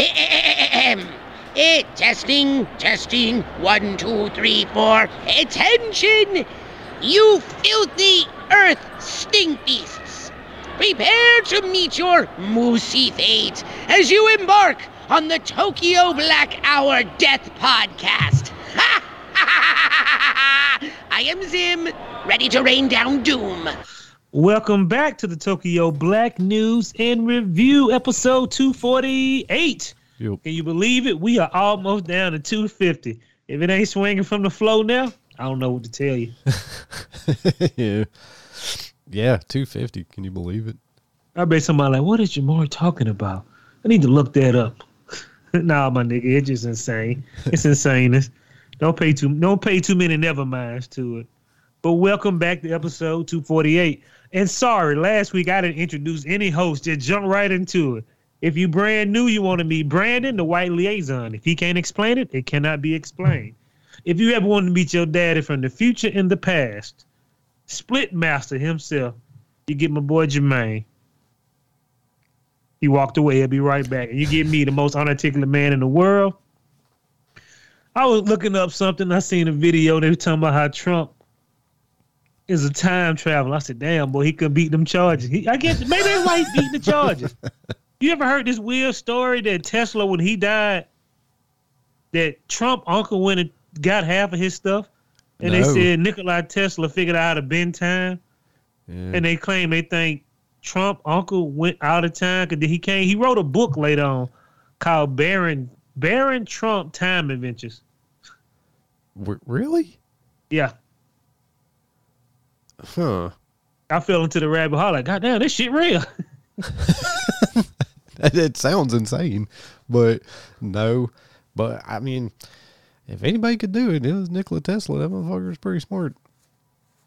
Eh, testing, testing. One, two, three, four. Attention! You filthy earth stink beasts! Prepare to meet your moosey fate as you embark on the Tokyo Black Hour Death Podcast. Ha! I am Zim, ready to rain down doom. Welcome back to the Tokyo Black News and Review, episode 248. Yep. Can you believe it? We are almost down to 250. If it ain't swinging from the flow now, I don't know what to tell you. yeah. Yeah, 250. Can you believe it? I bet somebody like, what is Jamar talking about? I need to look that up. nah, my nigga, it's just insane. It's insane. Don't pay too don't pay too many never minds to it. But welcome back to episode 248. And sorry, last week I didn't introduce any host. Just jump right into it. If you brand new, you want to meet Brandon, the white liaison. If he can't explain it, it cannot be explained. If you ever want to meet your daddy from the future and the past, split master himself, you get my boy Jermaine. He walked away. He'll be right back. And you get me, the most unarticulate man in the world. I was looking up something. I seen a video. They were talking about how Trump is a time traveler. I said, "Damn, boy, he could beat them charges." He, I guess maybe that's why he beat the charges. You ever heard this weird story that Tesla, when he died, that Trump uncle went and got half of his stuff, and they said Nikola Tesla figured out how to bend time, Yeah. and they claim they think Trump uncle went out of time because he came. He wrote a book later on called Baron Baron Trump Time Adventures. W- really? Yeah, Huh. I fell into the rabbit hole. Like, God damn, this shit real. It sounds insane, but no. But I mean, if anybody could do it, it was Nikola Tesla. That motherfucker was pretty smart.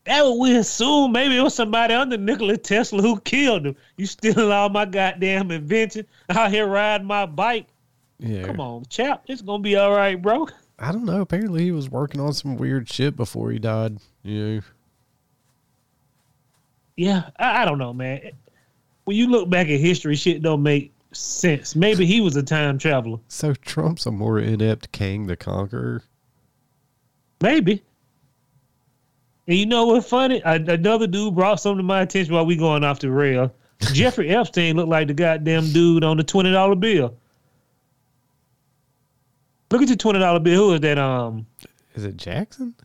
That what we assume. Maybe it was somebody under Nikola Tesla who killed him. You stealing all my goddamn invention out here riding my bike. Yeah. Come on, chap. It's gonna be all right, bro. I don't know. Apparently, he was working on some weird shit before he died. You know. Yeah, I, I don't know, man. When you look back at history, shit don't make sense. Maybe he was a time traveler. So Trump's a more inept king the conqueror. Maybe. And you know what's funny? A- Another dude brought something to my attention while we going off the rail. Jeffrey Epstein looked like the goddamn dude on the twenty dollar bill. Look at your twenty dollar bill. Who is that? Um, Is it Jackson?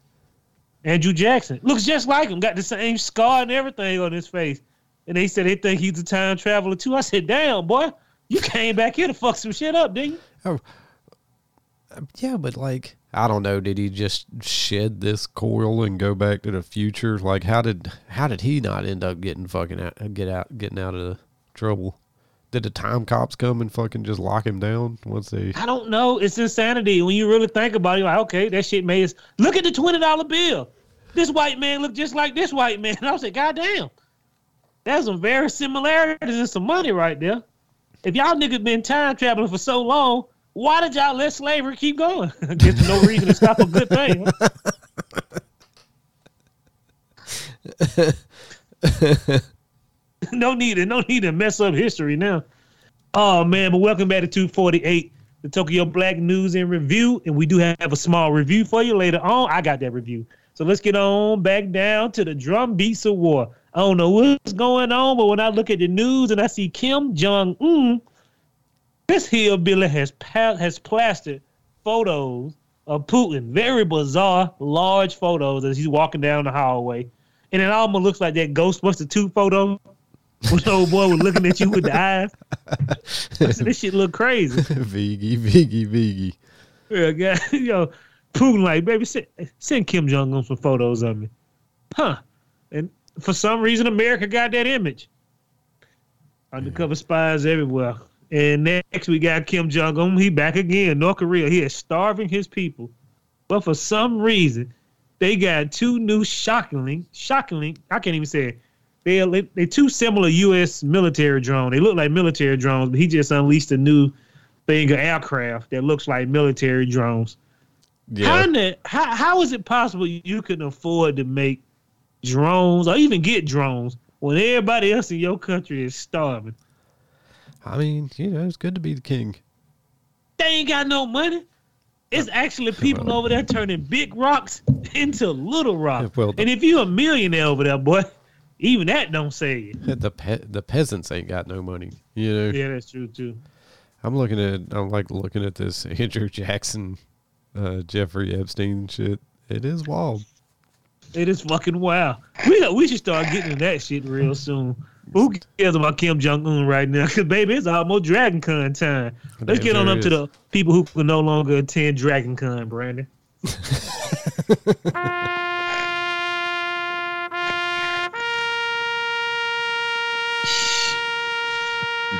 Andrew Jackson looks just like him. Got the same scar and everything on his face. And they said they think he's a time traveler too. I said, "Damn, boy, you came back here to fuck some shit up, didn't you?" Oh, yeah, but like I don't know. Did he just shed this coil and go back to the future? Like how did how did he not end up getting fucking out, get out getting out of trouble? Did the time cops come and fucking just lock him down? once the I don't know. It's insanity. When you really think about it, like, okay, that shit made us look at the twenty dollar bill. This white man looked just like this white man. I was like, God damn. There's some very similarities and some money right there. If y'all niggas been time traveling for so long, why did y'all let slavery keep going? There's no reason to stop a good thing. no need to no need to mess up history now. Oh man, but welcome back to 248, the Tokyo Black News and Review. And we do have a small review for you later on. I got that review. So let's get on back down to the drum beats of war. I don't know what's going on, but when I look at the news and I see Kim Jong Un, this hillbilly has pa- has plastered photos of Putin, very bizarre, large photos as he's walking down the hallway, and it almost looks like that Ghostbuster two photo when the old boy was looking at you with the eyes. Said, this shit look crazy. Viggy, Viggy, Viggy? Yeah, yo, Putin like, baby, send, send Kim Jong Un some photos of me, huh? And for some reason, America got that image. Undercover spies everywhere. And next we got Kim Jong Un. He back again, North Korea. He is starving his people, but for some reason, they got two new shockingly, shockingly, I can't even say it. They they two similar U.S. military drones. They look like military drones, but he just unleashed a new thing of aircraft that looks like military drones. How, Yeah, in the, how how is it possible you can afford to make drones or even get drones when everybody else in your country is starving? I mean, you know, it's good to be the king. They ain't got no money. It's actually people over there turning big rocks into little rocks. Well, the- and if you're a millionaire over there, boy, even that don't say you. The pe- the peasants ain't got no money. You know. Yeah, that's true too. I'm looking at I'm like looking at this Andrew Jackson, uh, Jeffrey Epstein shit. It is wild. It is fucking wild. We we should start getting to that shit real soon. Who cares about Kim Jong Un right now? Because baby, it's almost Dragon Con time. Let's Damn get on sure up to the people who can no longer attend Dragon Con, Brandon.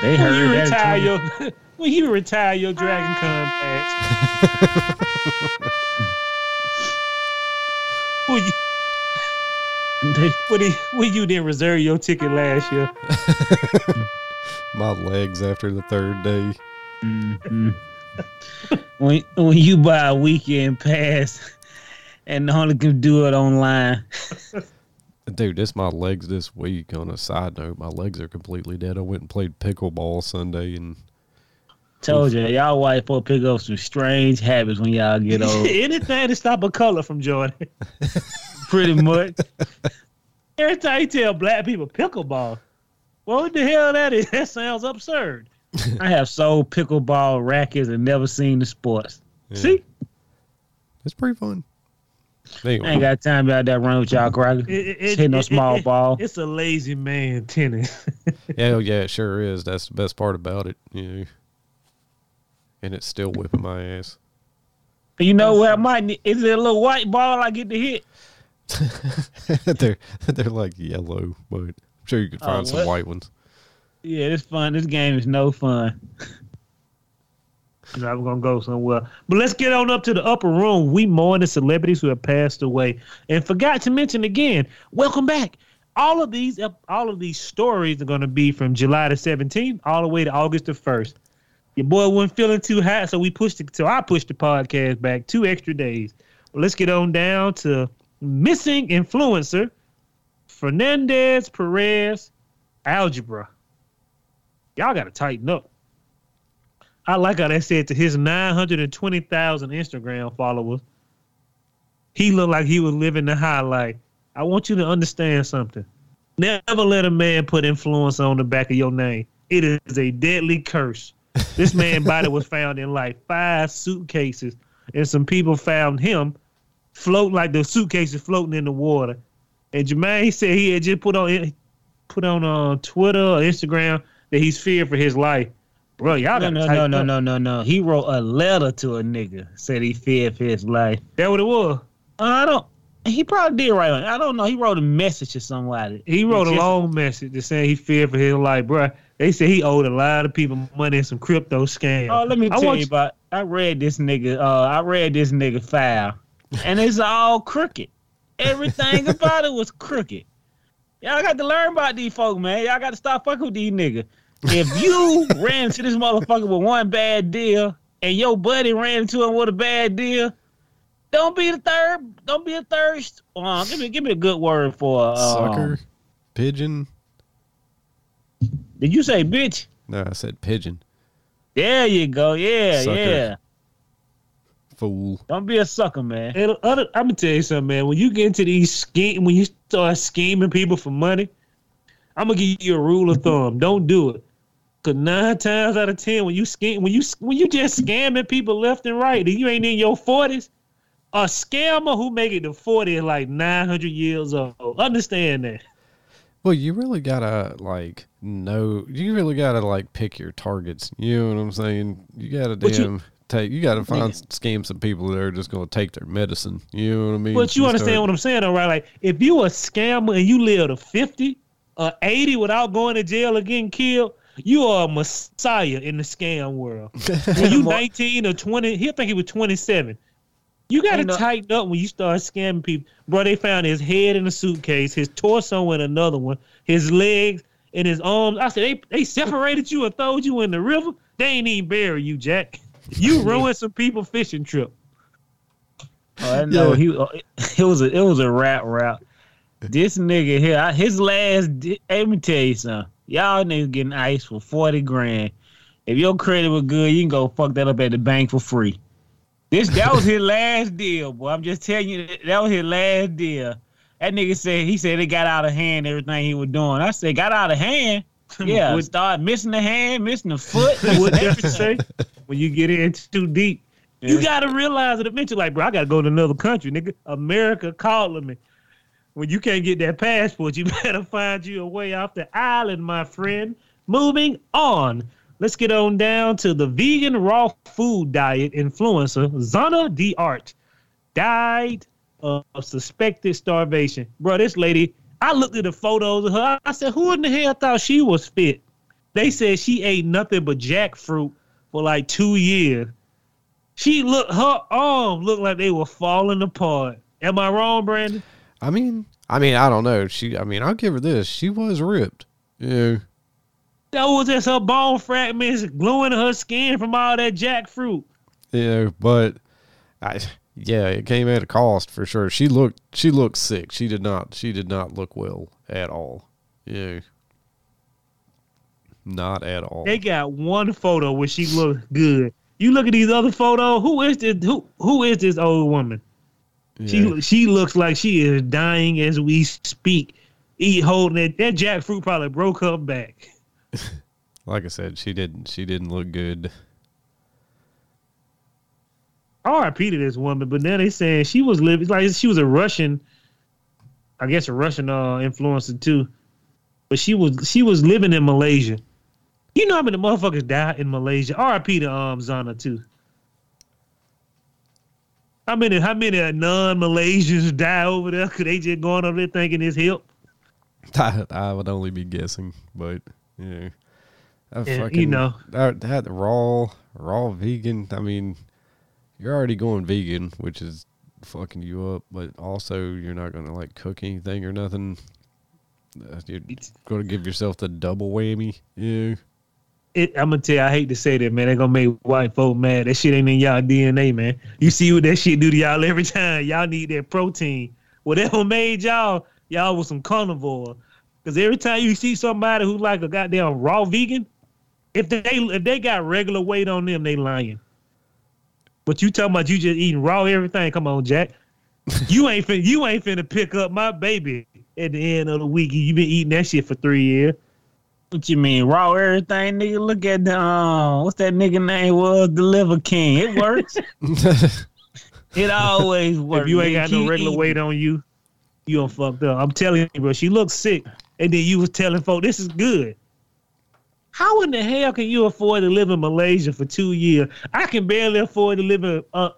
They When you heard that. retire too. your when you retire your Dragon Con pass. when you when, he, when you didn't reserve your ticket last year. My legs after the third day. Mhm. when when you buy a weekend pass and only can do it online. Dude, this my legs this week. On a side note, my legs are completely dead. I went and played pickleball Sunday, and Told you, y'all white folk pick up some strange habits when y'all get old. Anything to stop a color from Jordan. Pretty much. Every time you tell black people pickleball, what the hell that is? That sounds absurd. I have sold pickleball rackets and never seen the sports. yeah, See, it's pretty fun. I ain't got time about that run with y'all, Crocker. it, it, It's hitting a small ball. It's a lazy man tennis. yeah, yeah, it sure is. That's the best part about it. You know, and it's still whipping my ass. You know what? I might need, is it a little white ball I get to hit? they're they're like yellow, but I'm sure you could oh, find Oh, some white ones. Yeah, it's fun. This game is no fun. I'm gonna go somewhere. But let's get on up to the upper room. We mourn the celebrities who have passed away, and forgot to mention again. Welcome back. All of these, all of these stories are gonna be from July the 17th all the way to August the 1st. Your boy wasn't feeling too hot, so we pushed it. So I pushed the podcast back two extra days. But let's get on down to missing influencer Fernandez Perez Algaba. Y'all got to tighten up. I like how they said to his 920,000 Instagram followers, he looked like he was living the high life. I want you to understand something. Never let a man put influence on the back of your name. It is a deadly curse. This man's body was found in like five suitcases, and some people found him floating like the suitcases floating in the water. And Jermaine said he had just put on put on uh, Twitter or Instagram that he's feared for his life. Bro, y'all No, no, no, no, no, no, no. He wrote a letter to a nigga. Said he feared for his life. That what it was. Uh, I don't. He probably did write one. I don't know. He wrote a message to somebody. He wrote a Just- long message to saying he feared for his life, bro. They said he owed a lot of people money in some crypto scam. Oh, let me I tell you you- about. I read this nigga. Uh, I read this nigga file, and it's all crooked. Everything about it was crooked. Y'all got to learn about these folk, man. Y'all got to stop fucking with these niggas. If you ran into this motherfucker with one bad deal, and your buddy ran into him with a bad deal, don't be the third. Don't be a third. Uh, give me, give me a good word for uh, Sucker, pigeon. Did you say bitch? No, I said pigeon. There you go. Yeah, Sucker. yeah. Fool. Don't be a sucker, man. And other, I'm gonna tell you something, man. When you get into these scheme, when you start scheming people for money, I'm gonna give you a rule of thumb: don't do it. Cause nine times out of ten, when you scheme, when you when you just scamming people left and right, and you ain't in your forties, a scammer who make it to forty is like 900 years old. Understand that? Well, you really gotta like know. You really gotta like pick your targets. You know what I'm saying? You gotta But you- damn take. You gotta find scam some people that are just gonna take their medicine. You know what I mean? But you understand what I'm saying, all right? Like, if you a scammer and you live to 50 or 80 without going to jail or getting killed, you are a messiah in the scam world. when you 19 or 20, he'll think he was 27. You got to Ain't no- tighten up when you start scamming people. Bro, they found his head in a suitcase, his torso in another one, his legs and his arms. I said, they, they separated you and throw you in the river? They ain't even bury you, Jack. You ruined some people fishing trip. Oh, I know Yeah. he. uh, It was a it was a rap rap. This nigga here, I- his last. Let me tell you something. Y'all niggas getting ice for forty grand. If your credit was good, you can go fuck that up at the bank for free. This that was his last deal, boy. I'm just telling you that, was his last deal. That nigga said he said it got out of hand everything he was doing. I said got out of hand. Yeah, we start missing the hand, missing the foot. what say? When you get in too deep, you gotta realize it eventually. Like, bro, I gotta go to another country, nigga. America calling me. When you can't get that passport, you better find you a way off the island, my friend. Moving on. Let's get on down to the vegan raw food diet influencer Zhanna D'Art died of suspected starvation. Bro, this lady, I looked at the photos of her. I said, who in the hell thought she was fit? They said she ate nothing but jackfruit for like two years. She looked, her arms looked like they were falling apart. Am I wrong, Brandon? I mean, I mean, I don't know. She, I mean, I'll give her this. She was ripped. Yeah. That was just her bone fragments gluing her skin from all that jackfruit. Yeah, but I yeah, it came at a cost for sure. She looked she looked sick. She did not she did not look well at all. Yeah. Not at all. They got one photo where she looked good. You look at these other photos. Who is this? Who who is this old woman? Yeah. She she looks like she is dying as we speak. Eat holding it. That jackfruit probably broke her back. like I said, she didn't she didn't look good. R.I.P. to this woman, but now they saying she was living like she was a Russian, I guess a Russian uh, influencer too, but she was she was living in Malaysia. You know how many motherfuckers die in Malaysia? R.I.P. to um Zhanna too. How many how many non Malaysians die over there? Cause they just going over there thinking it's help? I, I would only be guessing, but yeah. That Yeah, you fucking, know. that, that raw raw vegan. I mean, you're already going vegan, which is fucking you up. But also, you're not gonna like cook anything or nothing. Uh, you're gonna give yourself the double whammy. Yeah, it, I'm gonna tell you, I hate to say that, man. They gonna make white folk mad. That shit ain't in y'all DNA, man. You see what that shit do to y'all every time. Y'all need that protein. Whatever made y'all, y'all was some carnivore. Cause every time you see somebody who like a goddamn raw vegan, if they if they got regular weight on them, they lying. But you talking about you just eating raw everything? Come on, Jack. you ain't fin- you ain't finna pick up my baby at the end of the week. You been eating that shit for three years. What you mean, raw everything, nigga? Look at the um, what's that nigga name was? The Liver King. It works. it always works. if you ain't got no regular eating. weight on you, you done fucked up. I'm telling you, bro. She looks sick, and then you was telling folk this is good. How in the hell can you afford to live in Malaysia for two years? I can barely afford to live in uh,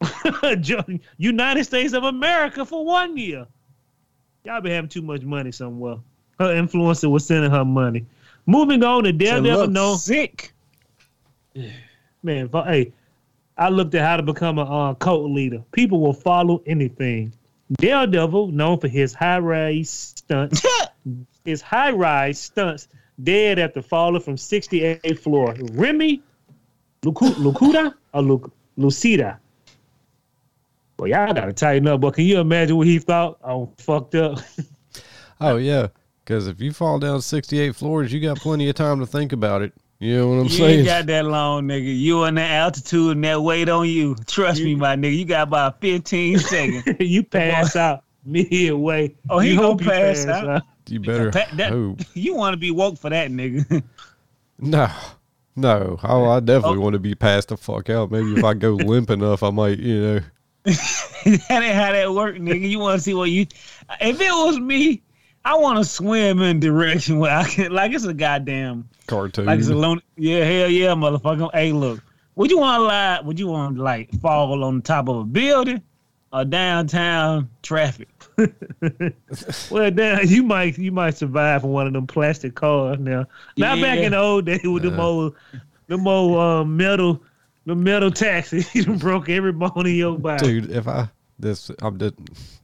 United States of America for one year. Y'all been having too much money somewhere. Her influencer was sending her money. Moving on to Daredevil. look No, sick. man. Hey, I looked at how to become a uh, cult leader. People will follow anything. Daredevil, known for his high rise stunts, his high rise stunts, dead after falling from 68th floor. Remy Lucu- Lucuda or Lu- Lucida? Well, y'all gotta tighten up. But can you imagine what he thought? I'm fucked up. oh yeah, because if you fall down 68 floors, you got plenty of time to think about it. You know what I'm You saying? ain't got that long, nigga. You on that altitude and that weight on you. Trust me, my nigga. You got about 15 seconds. you pass out midway. Oh, he You gonna hope you pass out? You better that- hope. you want to be woke for that, nigga. No, no. Oh, I definitely Oh. want to be passed the fuck out. Maybe if I go limp enough, I might, you know. that ain't how that work, nigga. You want to see what you? If it was me, I want to swim in direction where I can, like it's a goddamn, Cartoon. like it's a lone. Yeah, hell yeah, motherfucker. Hey, look, would you want to lie? Would you want to like fall on top of a building or downtown traffic? Well, now you might you might survive from one of them plastic cars. Now, not back in the old days with them Uh. old, them old um, metal, the metal taxis. you broke every bone in your body. Dude, if I this I'm this,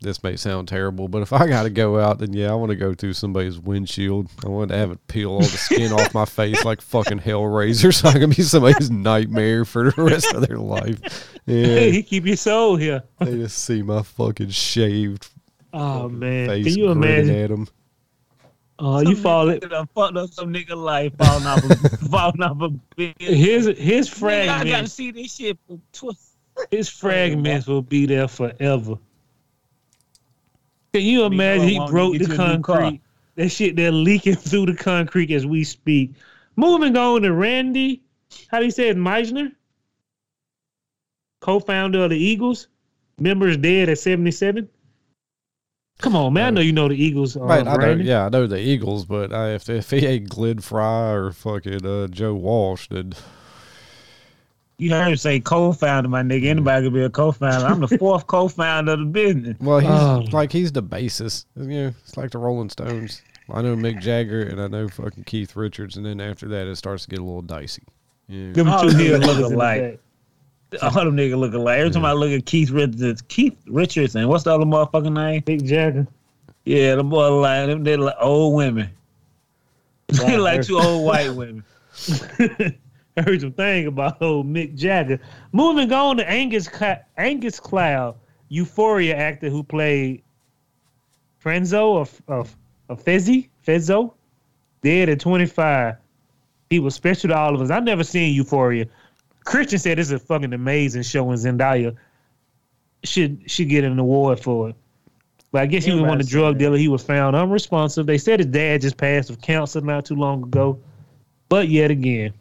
this may sound terrible, but if I got to go out, then yeah, I want to go through somebody's windshield. I want to have it peel all the skin off my face like fucking Hellraiser, so I can be somebody's nightmare for the rest of their life. Hey, Yeah, he keep your soul here. they just see my fucking shaved Oh man, face can you grinning imagine? at them. Uh, you Some fall nigga done fucked up some nigga life falling off a falling off a bed. his his Nigga, I gotta see this shit for tw- his fragments will be there forever. Can you imagine he broke the you a new car. concrete? That shit they're leaking through the concrete as we speak. Moving on to Randy, how do you say it, Meisner? Co-founder of the Eagles. Members dead at 77. Come on, man. I know you know the Eagles. Uh, Right, I know, yeah, I know the Eagles, but I, if if he ain't Glenn Frey or fucking uh, Joe Walsh, then You heard him say co-founder, my nigga. Anybody could be a co-founder. I'm the fourth co-founder of the business. well, he's Oh. like he's the bassist. You know, it's like the Rolling Stones. I know Mick Jagger and I know fucking Keith Richards, and then after that it starts to get a little dicey. Oh, yeah. Them All two them here niggas look look alike. alike. All them niggas look alike. Every time I look at Keith Richards, Keith Richards, and what's the other motherfucking name? Big Jagger. Yeah, the boy like them. They like old women. They like two old white women. Heard some thing about old Mick Jagger. Moving on to Angus Cla- Angus Cloud, Euphoria actor who played Frenzo of of of Fezzi Fezzo, dead at 25. He was special to all of us. I've never seen Euphoria. Christian said this is a fucking amazing show, and Zendaya should should get an award for it. But I guess he was one of the drug dealer. He was found unresponsive. They said his dad just passed of cancer not too long ago. But yet again,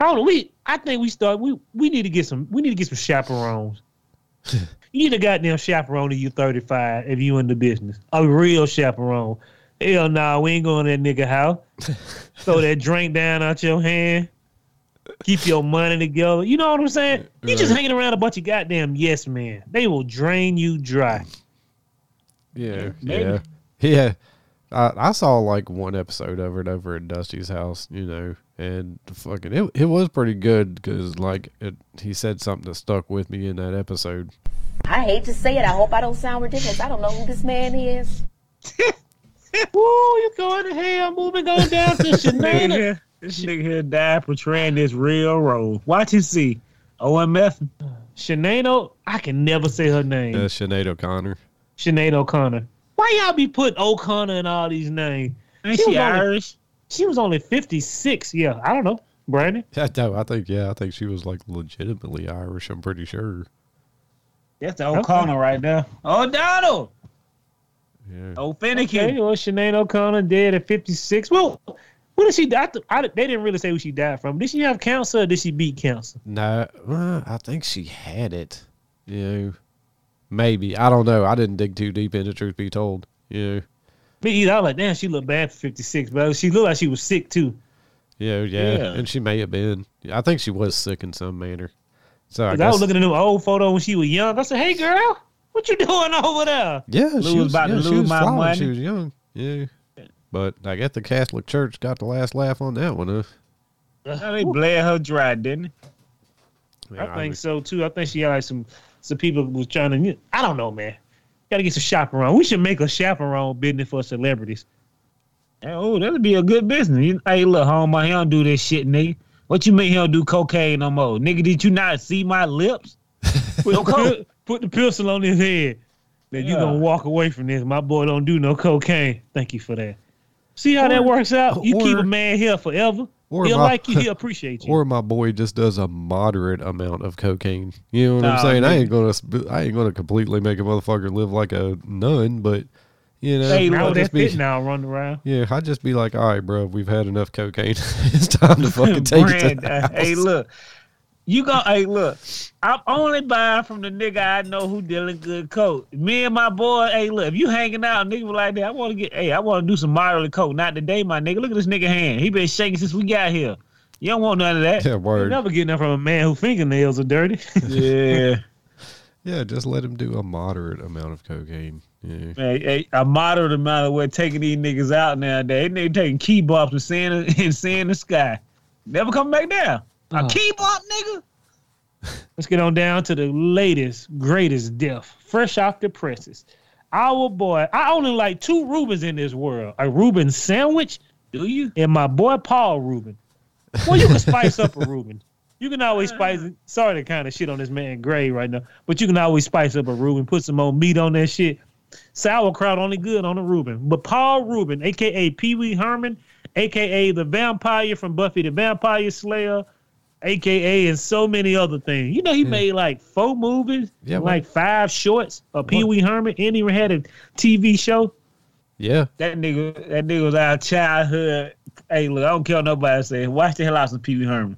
I don't know. We I think we start. We we need to get some. We need to get some chaperones. you need a goddamn chaperone if you 35 if you in the business. A real chaperone. Hell nah, we ain't going to that nigga house. Throw that drink down out your hand. Keep your money together. You know what I'm saying? You just hanging around a bunch of goddamn yes men. They will drain you dry. Yeah, maybe. yeah, yeah. I, I saw like one episode of it over at Dusty's house, you know, and fucking it, it was pretty good because like it, he said something that stuck with me in that episode. I hate to say it. I hope I don't sound ridiculous. I don't know who this man is. Woo, you going to hell. Moving on down to Nigga Shanae. this nigga here died portraying this real role. Watch and see. OMF. Shanae, I can never say her name. Uh, Sinead O'Connor. Sinead O'Connor. Why y'all be putting O'Connor in all these names? Ain't She she was only- Irish? She was only 56. Yeah, I don't know. Brandon? Yeah, no, I think yeah, I think she was like legitimately Irish. I'm pretty sure. That's the O'Connor right there. O'Donnell. Yeah. Oh, finicky. Okay, well, Sinead O'Connor dead at 56. Well, what did she die? I I, they didn't really say who she died from. Did she have cancer or did she beat cancer? No, uh, I think she had it. You know, maybe I don't know. I didn't dig too deep into truth be told. You know, Me either. I was like, damn, she looked bad for 56, but she looked like she was sick too. yeah, yeah, Yeah. and she may have been. I think she was sick in some manner. So I, guess was looking at them old photo when she was young. I said, hey, girl, what you doing over there? yeah, Lou she was was about to yeah, she lose my flying when money. She was young. Yeah, but I guess the Catholic Church got the last laugh on that one. Huh? Now they bled her dry, didn't they? I think so too. I think she had like some some people was trying to. I don't know, man. Got to get some chaperone. We should make a chaperone business for celebrities. Hey, Oh, that'd be a good business. You- Hey, look, homie, he don't do this shit, nigga. What you mean he don't do cocaine no more? Nigga, did you not see my lips? Put, No put the pistol on his head. Then you Yeah. gonna walk away from this. My boy don't do no cocaine. Thank you for that. See how that works out? You keep a man here forever. Or he'll my- like you. He'll appreciate you. Or my boy just does a moderate amount of cocaine. You know what Nah, I'm saying? I ain't gonna, I ain't gonna completely make a motherfucker live like a nun, but you know, Hey, now I'll with that just be, fit now run around. yeah, I'd just be like, all right, bro, we've had enough cocaine. it's time to fucking take it to Brand, the uh, Hey, look. You go, hey, look. I'm only buying from the nigga I know who dealing good coke. Me and my boy, hey, look, if you hanging out, nigga was like that, I want to get, hey, I want to do some moderate coke. Not today, my nigga. Look at this nigga hand. He been shaking since we got here. You don't want none of that. Yeah, You word. never getting that from a man whose fingernails are dirty. yeah. Yeah, just let him do a moderate amount of cocaine. Yeah. Hey, hey, a moderate amount of way taking these niggas out nowadays. They taking key bops and seeing and seeing the sky. Never come back down. A uh-huh. Oh. key bop, nigga. Let's get on down to the latest, greatest death, fresh off the presses. Our boy, I only like two Rubens in this world: a Reuben sandwich, Do you? and my boy Paul Reuben. Well, you can spice up a Reuben. You can always spice it. Sorry to kind of shit on this man Gray right now, but you can always spice up a Reuben. Put some more meat on that shit. Sauerkraut only good on a Reuben. But Paul Reuben, aka Pee Wee Herman, aka the vampire from Buffy the Vampire Slayer, aka and so many other things. You know, he Yeah. made like four movies, Yeah, like five shorts of Pee Wee Herman, and he even had a TV show. Yeah. That nigga, that nigga was our childhood. Hey, look, I don't care what nobody say. Watch the hell out some Pee Wee Herman.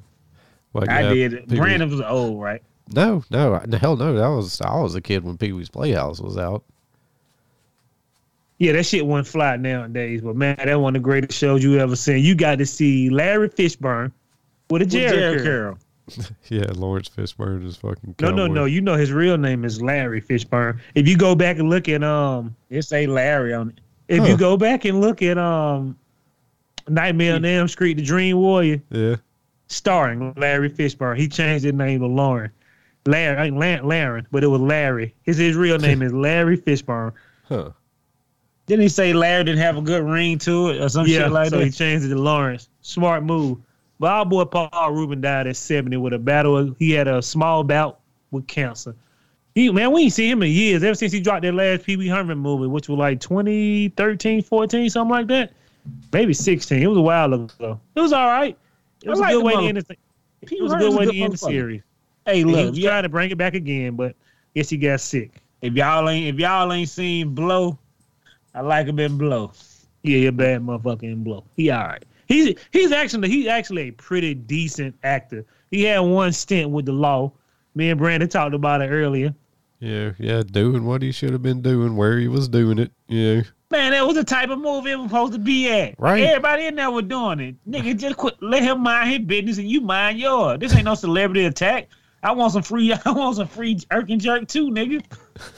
Well, I did. Pee-wee- Brandon was old, right? No, no, hell no. That was I was a kid when Pee Wee's Playhouse was out. Yeah, that shit went fly nowadays. But man, that one of the greatest shows you ever seen. You got to see Larry Fishburne with a Jerry, Jheri curl. Curl. Yeah, Lawrence Fishburne is fucking. No, no, cowboy. no. You know his real name is Larry Fishburne. If you go back and look at um, It say Larry on it. if Huh. you go back and look at um, Nightmare on Elm Street, The Dream Warrior, Yeah. starring Larry Fishburne, he changed his name to Lauren. Larry, ain't Lan- Laren, but it was Larry. His his real name is Larry Fishburne. Huh. Didn't he say Larry didn't have a good ring to it or some yeah, shit like so that? he changed it to Lawrence. Smart move. But our boy Paul Reuben died at 70 with a battle. He had a small bout with cancer. He man, we ain't seen him in years. Ever since he dropped that last Pee Wee Herman movie, which was like 2013, 14, something like that. Maybe 16. It was a while ago. It was all right. It was like a good way to end the It was a good way to end the series. Hey, And he was yeah, trying to bring it back again, but guess he got sick. if y'all ain't if y'all ain't seen Blow, I like him in Blow. Yeah, he a bad motherfucker in blow. He all right. He's he's actually he's actually a pretty decent actor. He had one stint with the law. Me and Brandon talked about it earlier. Yeah, yeah, doing what he should have been doing, where he was doing it. Yeah. Man, that was the type of movie it was supposed to be at. Right. Everybody in there was doing it. Nigga, just quit. Let him mind his business and you mind yours. This ain't no celebrity attack. I want some free. I want some free jerk and jerk too, nigga.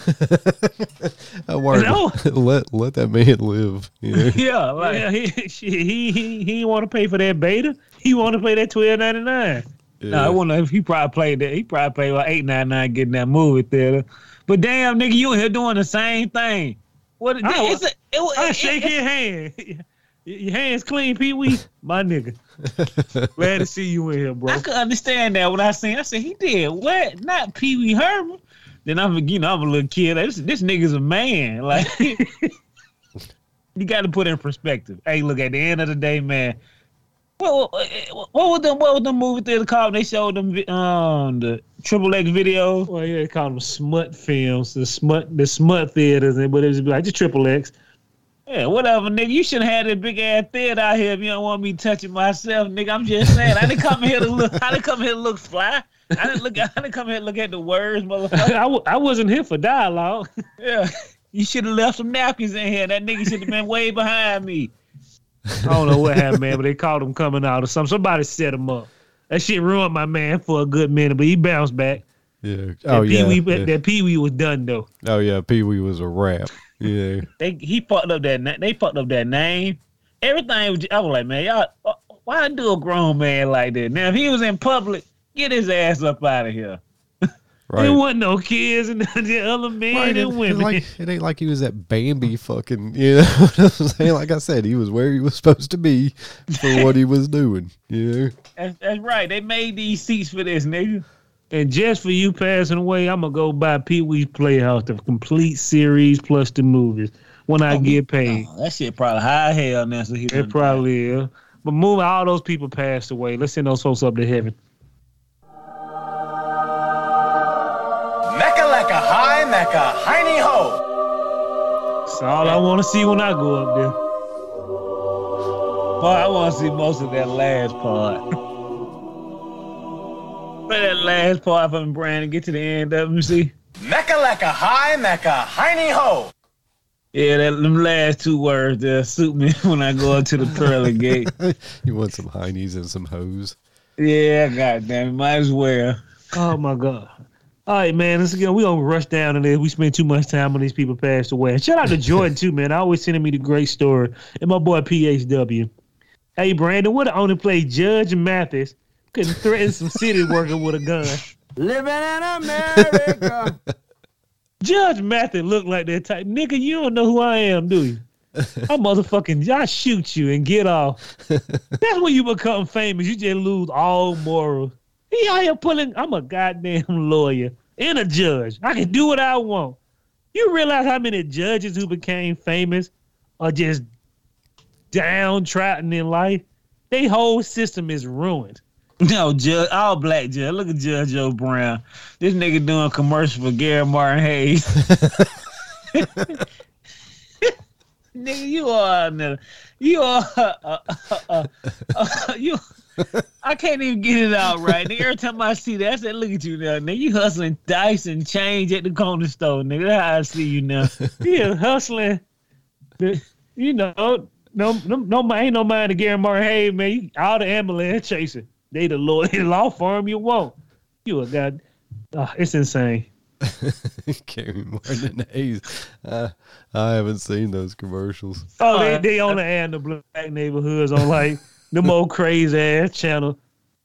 I worried. No. let let that man live. Yeah. Yeah, like yeah, he he he he want to pay for that beta. He want to pay that twelve ninety nine. No, I wonder if he probably played that. He probably paid like eight nine nine getting that movie theater. But damn, nigga, you here doing the same thing. What? It, I- it's a, it, was- I shake it- your hand. Your hands clean, Pee Wee. My nigga. Glad to see you in here, bro. I could understand that when I seen. I said he did what? Not Pee Wee Herman. Then I'm, you know, I'm a little kid. This, this nigga's a man. Like, you got to put in perspective. Hey, look. At the end of the day, man. What, what, what was the what was the movie theater called? They showed them um the triple X video. Well, yeah, they called them smut films, the smut, the smut theaters, and but it was like just triple X. Yeah, whatever, nigga. You should have had a big ass theater out here if you don't want me touching myself, nigga. I'm just saying. I didn't come here to look. I didn't come here to look fly. I didn't look. I didn't come here to look at the words, motherfucker. I, w- I wasn't here for dialogue. Yeah, you should have left some napkins in here. That nigga should have been way behind me. I don't know what happened, man, but they called him coming out or something. Somebody set him up. That shit ruined my man for a good minute, but he bounced back. Yeah. That Oh yeah. Pee-wee, yeah. That Pee Wee was done though. Oh yeah. Pee Wee was a rap. Yeah. They he fucked up that. na- They fucked up that name. Everything. Was, I was like, man, y'all. uh, Why do a grown man like that? Now, if he was in public, get his ass up out of here. Right. There wasn't no kids and the other men Right, and it, women. like, it ain't like he was at Bambi fucking, you know what I'm saying? Like I said, he was where he was supposed to be for what he was doing, you know? That's, that's right. They made these seats for this nigga. And just for you passing away, I'm gonna go buy Pee Wee's Playhouse, the complete series plus the movies when I oh, get paid. Oh, that shit probably high hell now. So he It probably is. But moving, all those people passed away. Let's send those folks up to heaven. Mecca like a high Mecca, hiney ho. That's all I want to see when I go up there. Boy, I want to see most of that last part. Play that last part of from Brandon. Get to the end of them. See. Mecca like a high Mecca, hiney ho. Yeah, that them last two words there suit me when I go up to the pearly gate. You want some heinies and some hoes. Yeah, goddamn it, might as well. Oh my god. All right, man. Let's again. We gonna rush down in there. We spend too much time when these people passed away. And shout out to Jordan too, man. I always sending me the great story. And my boy PHW. Hey, Brandon, what the only play Judge Mathis couldn't threaten some city worker with a gun. Living in America. Judge Mathis looked like that type. Nigga, you don't know who I am, do you? I motherfucking I shoot you and get off. That's when you become famous. You just lose all morals. He out here pulling. I'm a goddamn lawyer and a judge. I can do what I want. You realize how many judges who became famous are just downtrodden in life? Their whole system is ruined. No, Judge, all black judge. Look at Judge Joe Brown. This nigga doing a commercial for Gary Martin Hays. nigga, you are another. You are. Uh, uh, uh, uh, you. I can't even get it out right. Nigga, every time I see that, I say, "Look at you now, nigga. You hustling dice and change at the corner store, nigga. That's how I see you now." Is hustling. The, you know, no, no, no, ain't no mind to Gary Martin. Hays, man, you, all the ambulance chasing. They the law, law firm you want. You a god. Uh, it's insane. Gary Martin Hays. Uh, I haven't seen those commercials. Oh, they, Uh, they on the air in the black neighborhoods on like the more crazy ass channel.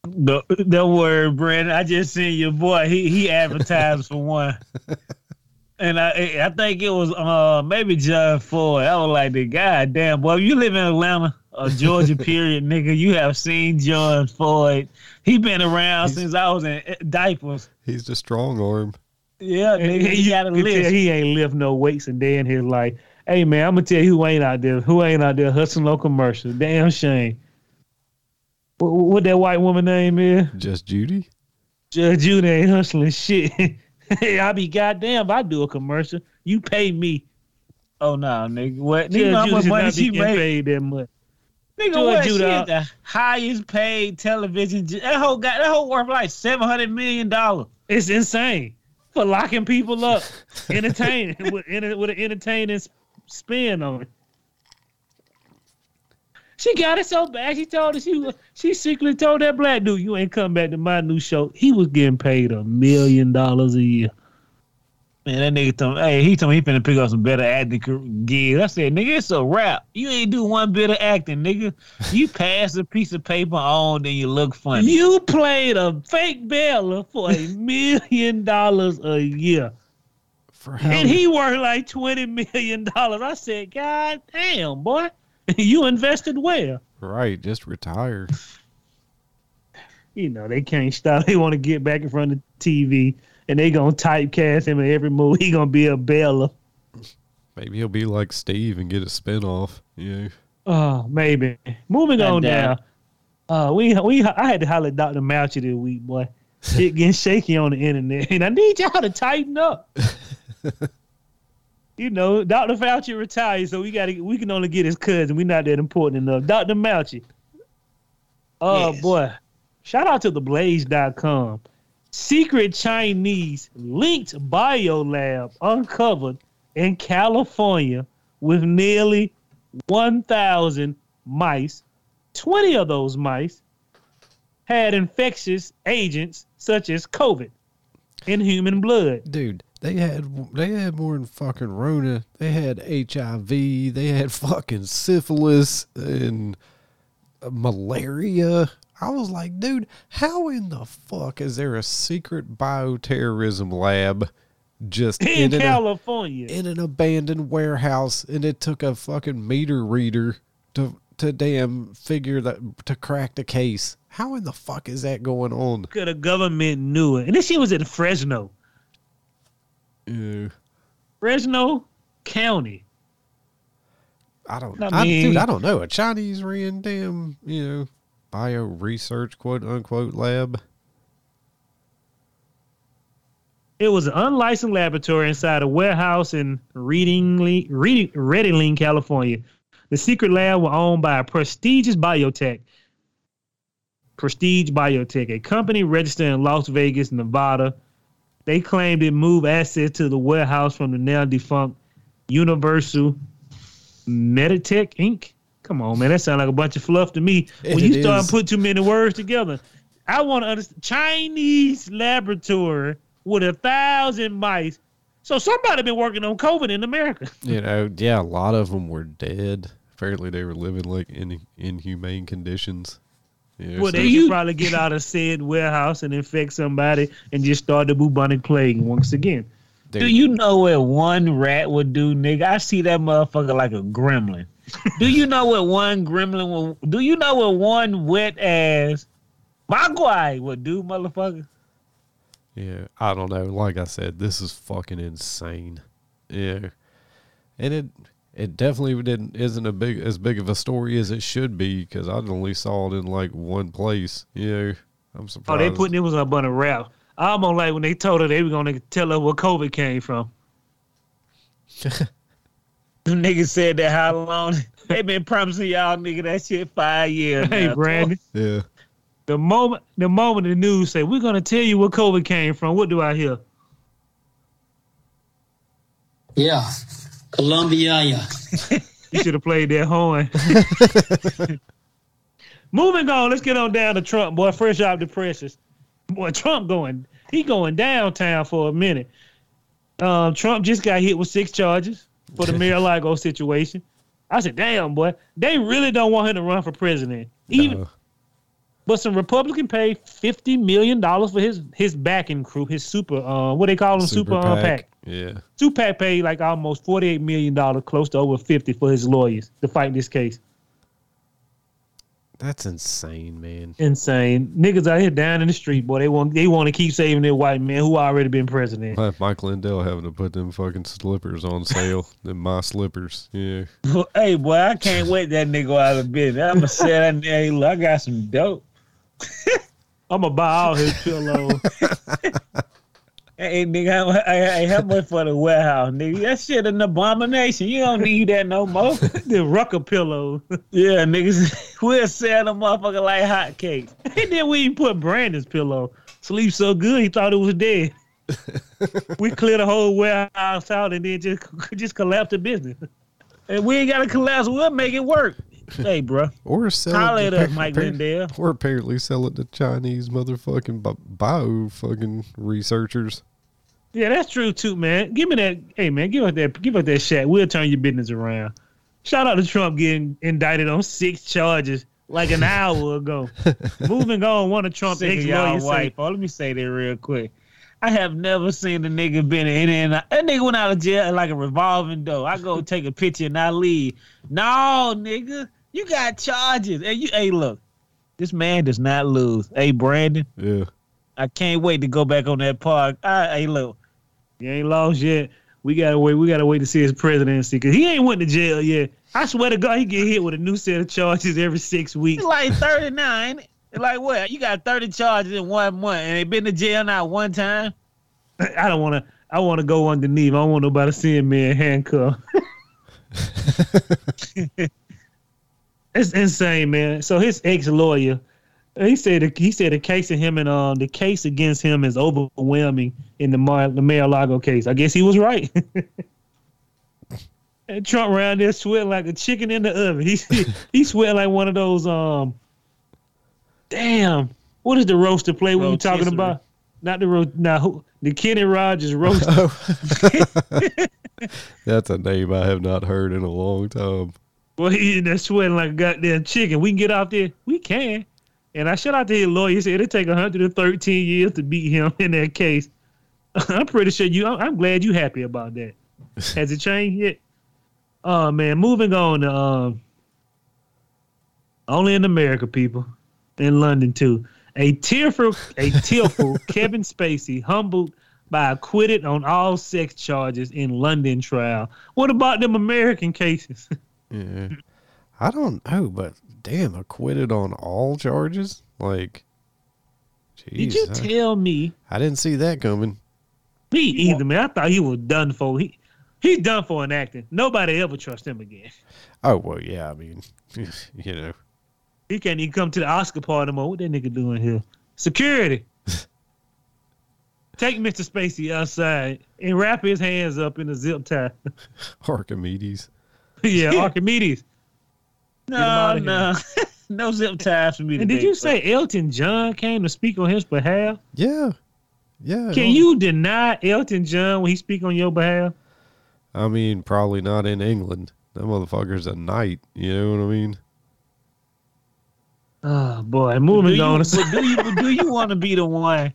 No, don't worry, Brandon. I just seen your boy. He he advertised for one, and I I think it was uh maybe John Foy. I was like, the God damn boy, you live in Atlanta or Georgia, period, nigga. You have seen John Foy. He been around since I was in eh, diapers. He's the strong arm. Yeah, nigga. He you got a can tell list. he ain't lift no weights a day in his life. Hey man, I'm gonna tell you who ain't out there. Who ain't out there hustling on commercials? Damn shame. What, what that white woman name is? Just Judy? Judge Judy ain't hustling shit. hey, I be goddamn. if I do a commercial. You pay me. Oh no, nigga. What? Nigga, Judge know how much money not she getting made? paid that much. Nigga, Judge what? She is uh, the highest paid television. That whole got that whole worth like seven hundred million dollars. It's insane for locking people up, entertaining with, enter- with an entertaining spin on it. She got it so bad. She told us she was- she secretly told that black dude, "You ain't come back to my new show." He was getting paid a million dollars a year. Man, that nigga told me, hey, he told me he finna pick up some better acting car- gigs. I said, nigga, it's a rap. You ain't do one bit of acting, nigga. You pass a piece of paper on, then you look funny. You played a fake Bella for a million dollars a year, For how and he worth like twenty million dollars. I said, "God damn, boy, you invested well." Right, just retired. you know, they can't stop. They want to get back in front of the TV and they gonna typecast him in every movie. He gonna be a Bella. Maybe he'll be like Steve and get a spinoff. You know? Oh, maybe. Moving God on damn. now. Uh, we we I had to holler at Dr. Mouchy this week, boy. Shit getting shaky on the internet, and I need y'all to tighten up. you know, Dr. Fauci retired, so we got to we can only get his cousin. We're not that important enough. Dr. Mouchy. Oh Yes. boy. Shout out to theblaze.com. Secret Chinese linked biolab uncovered in California with nearly 1,000 mice. 20 of those mice had infectious agents such as COVID in human blood. Dude, they had they had more than fucking Rona. They had HIV. They had fucking syphilis and malaria. I was like, dude, how in the fuck is there a secret bioterrorism lab just In in, an, California. in an abandoned warehouse and it took a fucking meter reader to to damn figure that to crack the case. How in the fuck is that going on? Could the government knew it. And this shit was in Fresno. Ew. Fresno County. I don't, I I mean- dude, I don't know. A Chinese ran damn, you know, bio research quote unquote lab. It was an unlicensed laboratory inside a warehouse in Reedley, Reedley, California. The secret lab was owned by a prestigious biotech, Prestige Biotech, a company registered in Las Vegas, Nevada. They claimed it moved assets to the warehouse from the now defunct Universal Meditech Inc. Come on, man, that sounds like a bunch of fluff to me. When you start is. putting too many words together, I want to understand. Chinese laboratory with a thousand mice. So somebody been working on COVID in America. You know, yeah, a lot of them were dead. Apparently, they were living like in inhumane conditions. Yeah, Well, so- they you- could probably get out of said warehouse and infect somebody and just start the bubonic plague once again. dude, Do you know what one rat would do, nigga? I see that motherfucker like a gremlin. Do you know what one gremlin will do you know what one wet ass Mogwai would do, motherfucker? Yeah, I don't know. Like I said, this is fucking insane. Yeah, and it it definitely didn't isn't a big as big of a story as it should be because I only saw it in like one place. Yeah, I'm surprised. Oh, they putting it was up on a rap. I almost like when they told her they were gonna tell her where COVID came from. Them niggas said that how long they been promising y'all nigga that shit five years. Hey, now. Brandon. yeah, The moment the moment the news say we're gonna tell you where COVID came from, what do I hear? Yeah, Columbia, yeah. You should have played that horn. Moving on, let's get on down to Trump, boy. Fresh out the presses. Boy, Trump going, he going downtown for a minute. Um, Trump just got hit with six charges for the Mar-a-Lago situation. I said, damn, boy, they really don't want him to run for president. Even, No. but some Republican paid fifty million dollars for his his backing crew, his super, uh, what they call them, super, uh, pack. Yeah, Tupac paid like almost forty-eight million dollars, close to over fifty, for his lawyers to fight this case. That's insane, man. Insane niggas out here down in the street, boy. They want they want to keep saving their white man who already been president. Like Mike Lindell having to put them fucking slippers on sale. them my slippers. Yeah, hey, boy, I can't wait that nigga out of business. I'ma say that nigga, hey, look, I got some dope. I'm gonna buy all his pillows. Hey, nigga, how, hey, hey, how much for the warehouse, nigga? That shit an abomination. You don't need that no more. the Rucker pillow. yeah, niggas, we'll sell them motherfucker like hotcakes. and then we even put Brandon's pillow. Sleep so good he thought it was dead. we cleared the whole warehouse out and then just just collapsed the business. And we ain't got to collapse. We'll make it work. Hey, bro. or sell Holla it at to us, Mike Lindell. Or apparently sell it to Chinese motherfucking bi- bio fucking researchers. Yeah, that's true too, man. Give me that. Hey, man, give us that. Give us that shot. We'll turn your business around. Shout out to Trump getting indicted on six charges like an hour ago. Moving on, one of Trump's ex y'all lawyers white. say. Let me say that real quick. I have never seen a nigga been in and out. That nigga went out of jail like a revolving door. I go take a picture and I leave. No, nigga, you got charges. And you, hey, look, this man does not lose. Hey, Brandon, Yeah, I can't wait to go back on that park. I, hey, look, "You ain't lost yet. We gotta wait. We gotta wait to see his presidency because he ain't went to jail yet. I swear to God, he get hit with a new set of charges every six weeks. it's like 39. Like what? You got 30 charges in one month and they been to jail not one time? I don't want to. I want to go underneath. I don't want nobody seeing me in handcuffs. it's insane, man. So his ex lawyer, he said he said the case of him and um the case against him is overwhelming in the Mar the Mar-a-Lago case. I guess he was right. and Trump around there sweating like a chicken in the oven. He he sweating like one of those um. Damn, what is the roaster play we were talking about? Not the roast. Now who the Kenny Rogers roast. that's a name I have not heard in a long time. Well, he in there sweating like a goddamn chicken. We can get out there. We can. And I shout out to his lawyer. He said it'll take 113 years to beat him in that case. I'm pretty sure you. I'm, I'm glad you happy about that. Has it changed yet? Oh man, moving on. Um, only in America, people, in London too. A tearful, a tearful Kevin Spacey humbled by acquitted on all sex charges in London trial. What about them American cases? Yeah, I don't know, but damn, acquitted on all charges. Like, Did you I- tell me? I didn't see that coming. Me either, man. I thought he was done for. He he's done for in acting. Nobody ever trust him again. Oh well, yeah. I mean, you know, He can't even come to the Oscar party no more. What that nigga doing here? Security. Take Mr. Spacey outside and wrap his hands up in a zip tie. Archimedes. yeah, Archimedes. No, no. no zip ties for me And today. did you say Elton John came to speak on his behalf? Yeah, yeah. Can well, you deny Elton John when he speak on your behalf? I mean, probably not in England. That motherfucker's a knight. You know what I mean? Oh boy, do moving you, on. but do you, do you want to be the one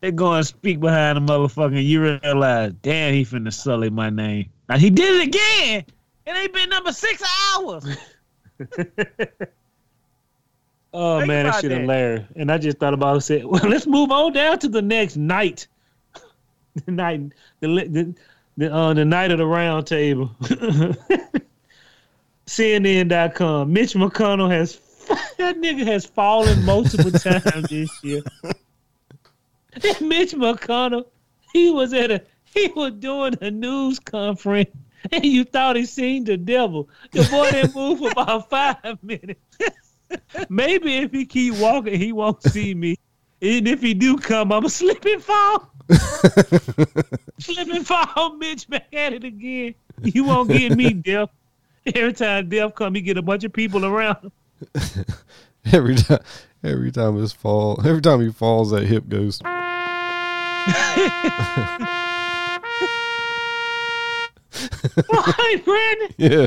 that go and speak behind the motherfucker and you realize, damn, he finna sully my name. Now he did it again. It ain't been number six hours. Oh Think man, that about shit that. hilarious. And I just thought about it. Said, well, let's move on down to the next night. the night, the, the the uh, the night of the round table. CNN.com. Mitch McConnell has that nigga has fallen multiple times this year. That Mitch McConnell, he was at a he was doing a news conference and you thought he seen the devil. The boy didn't move for about five minutes. Maybe if he keep walking, he won't see me. And if he do come, I'm a slip and fall. slip and fall, Mitch back at it again. You won't get me, Death. Every time Death come, he get a bunch of people around. Every time, every time his fall, every time he falls, that hip goes. Why, Brandon? Yeah.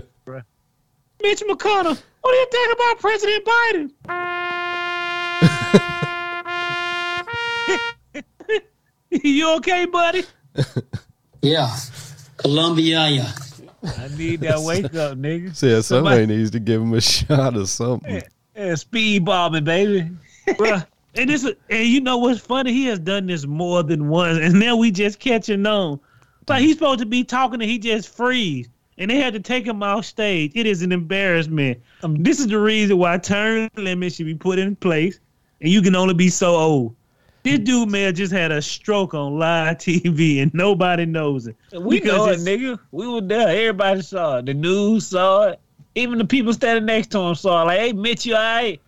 Mitch McConnell, what do you think about President Biden? you okay, buddy? Yeah. Columbia, yeah. I need that wake up, nigga. See, somebody Somebody- needs to give him a shot of something. Yeah, speed bombing, baby. Bruh. And this, and you know what's funny? He has done this more than once, and now we just catching on. Like he's supposed to be talking, and he just freeze, and they had to take him off stage. It is an embarrassment. Um, this is the reason why term limits should be put in place, and you can only be so old. This dude may have just had a stroke on live TV, and nobody knows it. We know it, nigga. We were there. Everybody saw it. The news saw it. Even the people standing next to him saw it. Like, hey, Mitch, you all right?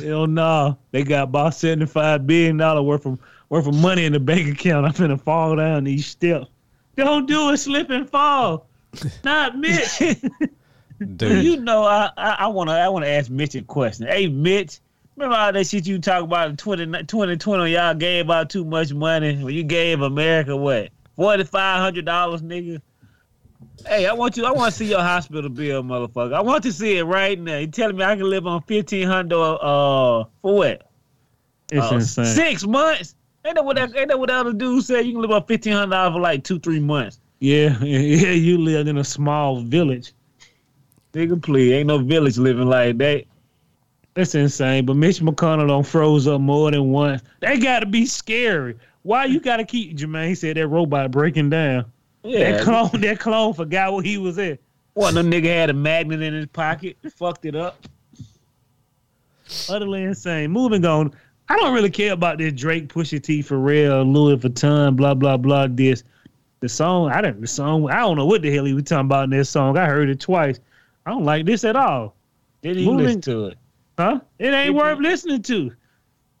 Hell no, they got about seventy five billion dollar worth of worth of money in the bank account. I'm finna fall down these steps. Don't do a slip and fall. Not Mitch. Dude, You know, I, I, I wanna I wanna ask Mitch a question. Hey, Mitch, remember all that shit you talk about in 20, 2020? Y'all gave out too much money. When you gave America what forty five hundred dollars, nigga. Hey, I want you. I want to see your hospital bill, motherfucker. I want to see it right now. You telling me I can live on fifteen hundred? Uh, for what? it's Uh, insane. Six months? Ain't that what that, ain't that what the other dude said? You can live on fifteen hundred dollars for like two, three months. Yeah, yeah, you live in a small village. Nigga, please, ain't no village living like that. That's insane. But Mitch McConnell don't froze up more than once. They gotta be scary. Why you gotta keep Jermaine He said that robot breaking down? Yeah, That clone that clone forgot what he was at. One of them nigga had a magnet in his pocket, fucked it up. Utterly insane. Moving on. I don't really care about this Drake, Pusha T, Pharrell, Louis Vuitton, blah blah blah. This the song. I don't the song. I don't know what the hell he was talking about in this song. I heard it twice. I don't like this at all. Didn't even listen to it. Huh? It ain't worth listening to.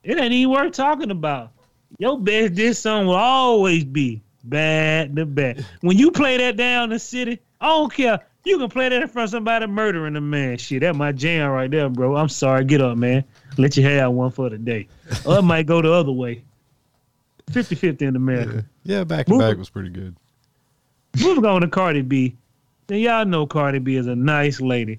It ain't even worth talking about. Your best this song will always be bad the bad. When you play that down the city, I don't care. You can play that in front of somebody murdering a man. Shit, that my jam right there, bro. I'm sorry. Get up, man. Let you have one for the day. Or it might go the other way. 50-50 in America. yeah, back to back was pretty good. Moving on to Cardi B. Now y'all know Cardi B is a nice lady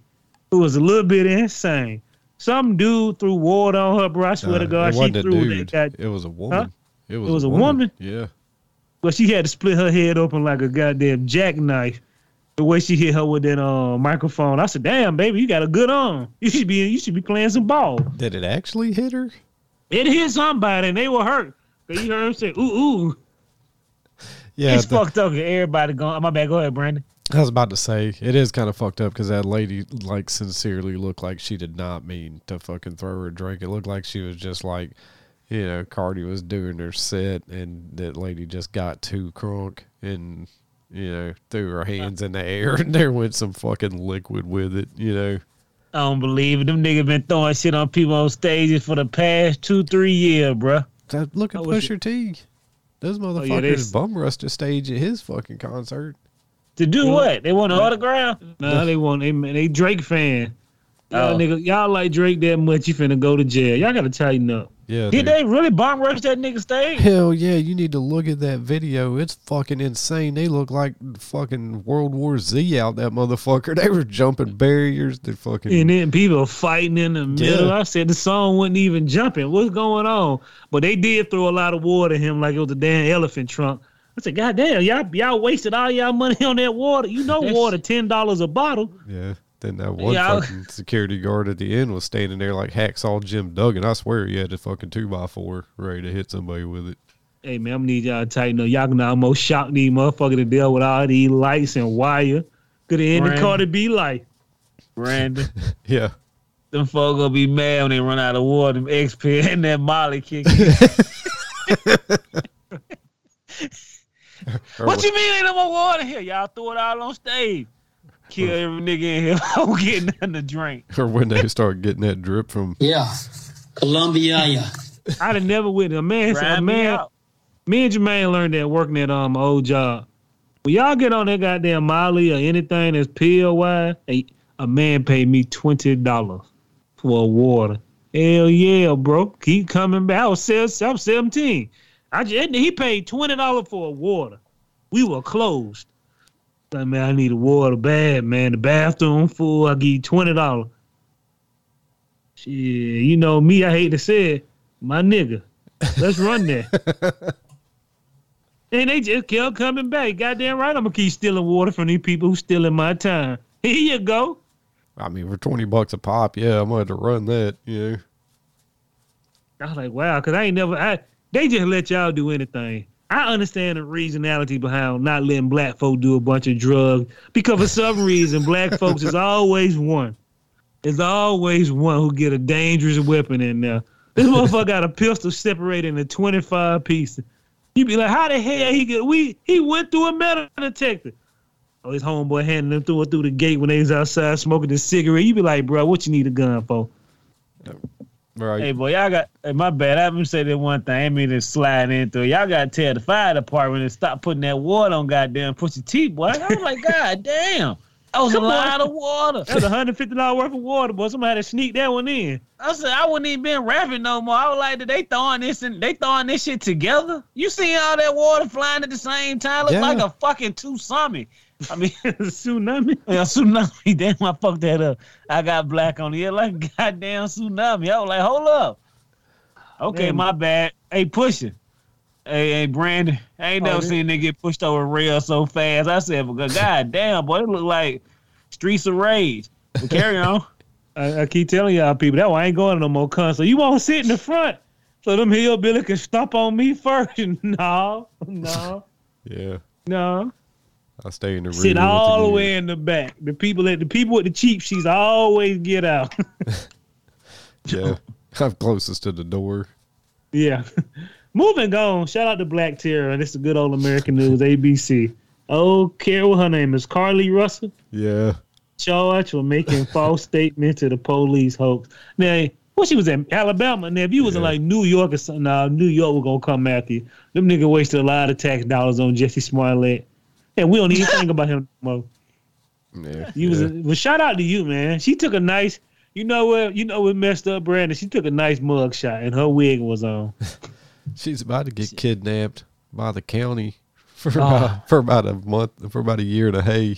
who was a little bit insane. Some dude threw water on her, bro. I swear to God, she threw that. It was a woman. It was, was a woman? Yeah. But she had to split her head open like a goddamn jackknife. The way she hit her with that uh, microphone, I said, "Damn, baby, you got a good arm. You should be, you should be playing some ball." Did it actually hit her? It hit somebody, and they were hurt. Cause you heard him say, "Ooh, ooh." Yeah, it's the- fucked up. Everybody going. My bad. Go ahead, Brandon. I was about to say it is kind of fucked up because that lady like sincerely looked like she did not mean to fucking throw her a drink. It looked like she was just like, you know, Cardi was doing her set and that lady just got too crunk and you know threw her hands in the air and there went some fucking liquid with it. You know, I don't believe it. Them niggas been throwing shit on people on stages for the past two, three years, bruh. That- look at Oh, was Pusha T. Those oh, yeah, motherfuckers they- bum rushed a stage at his fucking concert. To do Yeah. what? They want an autograph? Nah, they want they they Drake fan. Y'all Oh. nigga, y'all like Drake that much, you finna go to jail. Y'all gotta tighten up. Yeah, Did they- they really bomb rush that nigga stage? Hell yeah, you need to look at that video. It's fucking insane. They look like fucking World War Z out that motherfucker. They were jumping barriers. They fucking And then people fighting in the middle. Yeah. I said the song wasn't even jumping. What's going on? But they did throw a lot of water at him like it was a damn elephant trunk. I said, God damn, y'all y'all wasted all y'all money on that water. You know water, ten dollars a bottle. yeah. Then that one Yeah, fucking security guard at the end was standing there like hacksaw Jim Duggan. I swear he had a fucking two by four ready to hit somebody with it. Hey man, I'm gonna need y'all to tighten up. Y'all can almost shock these motherfuckers to deal with all these lights and wire. Could have ended Right. Cardi B life. Brandon. Yeah. Them folk gonna be mad when they run out of water. Them XP and that Molly kick. in. What you mean ain't no more water here? Y'all throw it all on stage. Kill every nigga in here. I don't get nothing to drink. Or when they start getting that drip from Yeah. Columbia, yeah. I'd have never with a man. A Grind me man, out. me and Jermaine learned that working at um old job. When y'all get on that goddamn Molly or anything that's pill wise, a, a man paid me twenty dollars for a water. Hell yeah, bro. Keep coming back. I was, se- I was 17. I just, he paid twenty dollars for a water. We were closed. Like, man, I need a water bad, man. The bathroom full. I give you twenty dollars. Shit, you know me, I hate to say it. My nigga. Let's run that. and they just kept coming back. Goddamn right, I'm gonna keep stealing water from these people who stealing my time. Here you go. I mean, for twenty bucks a pop, yeah, I'm gonna have to run that, you know. I was like, wow, because I ain't never. I they just let y'all do anything. I understand the reasonality behind not letting black folk do a bunch of drugs because for some reason black folks is always one. There's always one who get a dangerous weapon in there. This motherfucker got a pistol separated into 25 pieces. You be like, how the hell he get? We he went through a metal detector. Oh, his homeboy handing him through through the gate when they was outside smoking the cigarette. You be like, bro, what you need a gun for? Right. Hey boy, y'all got hey, my bad. I haven't said that one thing. I ain't mean to slide into it. Y'all gotta tell the fire department to stop putting that water on goddamn pussy teeth, boy. I was like, God damn. That was a Come on. lot of water. That's $150 worth of water, boy. Somebody had to sneak that one in. I said I wouldn't even been rapping no more. I was like, they throwing this and they throwing this shit together. You see all that water flying at the same time? Look Yeah. like a fucking tsunami. I mean, tsunami. a tsunami. Damn, I fucked that up. I got black on the ear like a goddamn tsunami. I was like, hold up. Okay, Man. my bad. Hey, pushing. Hey, hey, Brandon. I ain't Oh, never this- seen nigga get pushed over rail so fast. I said, but god damn, boy, it look like Streets of Rage. But carry on. I, I keep telling y'all people that one I ain't going to no more concert. You won't sit in the front so them hillbilly can stomp on me first. no, no, Yeah. no. I stay in the room. Sit all the way in the back. The people that the people with the cheap seats always get out. Yeah. I'm closest to the door. yeah. Moving on. Shout out to Black Terror. This is good old American news. ABC. Oh, Carol, her name is Carlee Russell. Yeah. charged for making false statements to the police hoax. Now, what she was in Alabama. Now, if you was in like New York or something, now New York was gonna come after you. Them niggas wasted a lot of tax dollars on Jussie Smollett, and we don't even think about him no more. Yeah. You was, yeah. well, shout out to you, man. She took a nice. You know what? You know what messed up, Brandon. She took a nice mug shot, and her wig was on. She's about to get kidnapped by the county for Oh. about, for about a month, for about a year and a hay.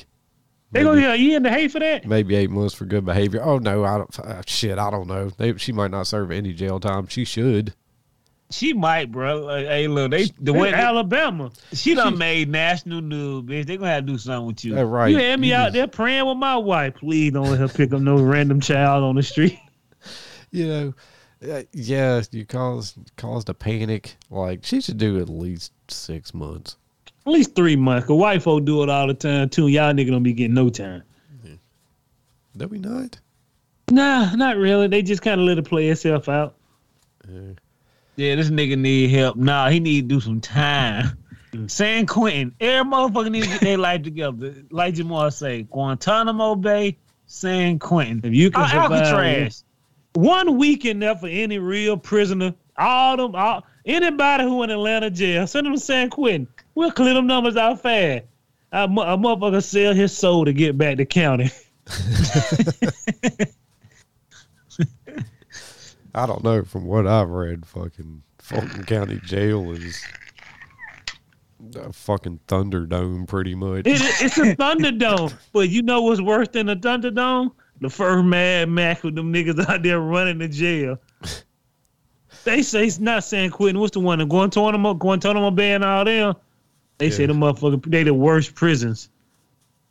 They gonna get a year in the hay for that. Maybe eight months for good behavior. Oh no, I don't. Uh, shit, I don't know. They, she might not serve any jail time. She should. She might, bro. Like, hey, look, they the In way Alabama, she done made national news, bitch. They gonna have to do something with you. Yeah, right. you had me You out just- there praying with my wife. Please don't let her pick up no random child on the street. You know, uh, yeah, you caused caused a panic. Like she should do at least six months. At least three months. Cause white folk do it all the time too. Y'all nigga don't be getting no time. Do we not? Nah, not really. They just kind of let it play itself out. Yeah, this nigga need help. Nah, he need to do some time. Mm. San Quentin, every motherfucker need to get their life together. Like Jamal say, Guantanamo Bay, San Quentin. If you can survive Alcatraz. one week in there for any real prisoner, all them, all anybody who in Atlanta jail, send them to San Quentin. We'll clear them numbers out fast. A, a motherfucker sell his soul to get back to county. I don't know. From what I've read, fucking Fulton County Jail is a fucking Thunderdome, pretty much. It, it's a Thunderdome, but you know what's worse than a Thunderdome? The first Mad Max with them niggas out there running the jail. They say it's not San Quentin. What's the one? The Guantanamo, Guantanamo Bay and all them. They say Yeah. the motherfucker they the worst prisons.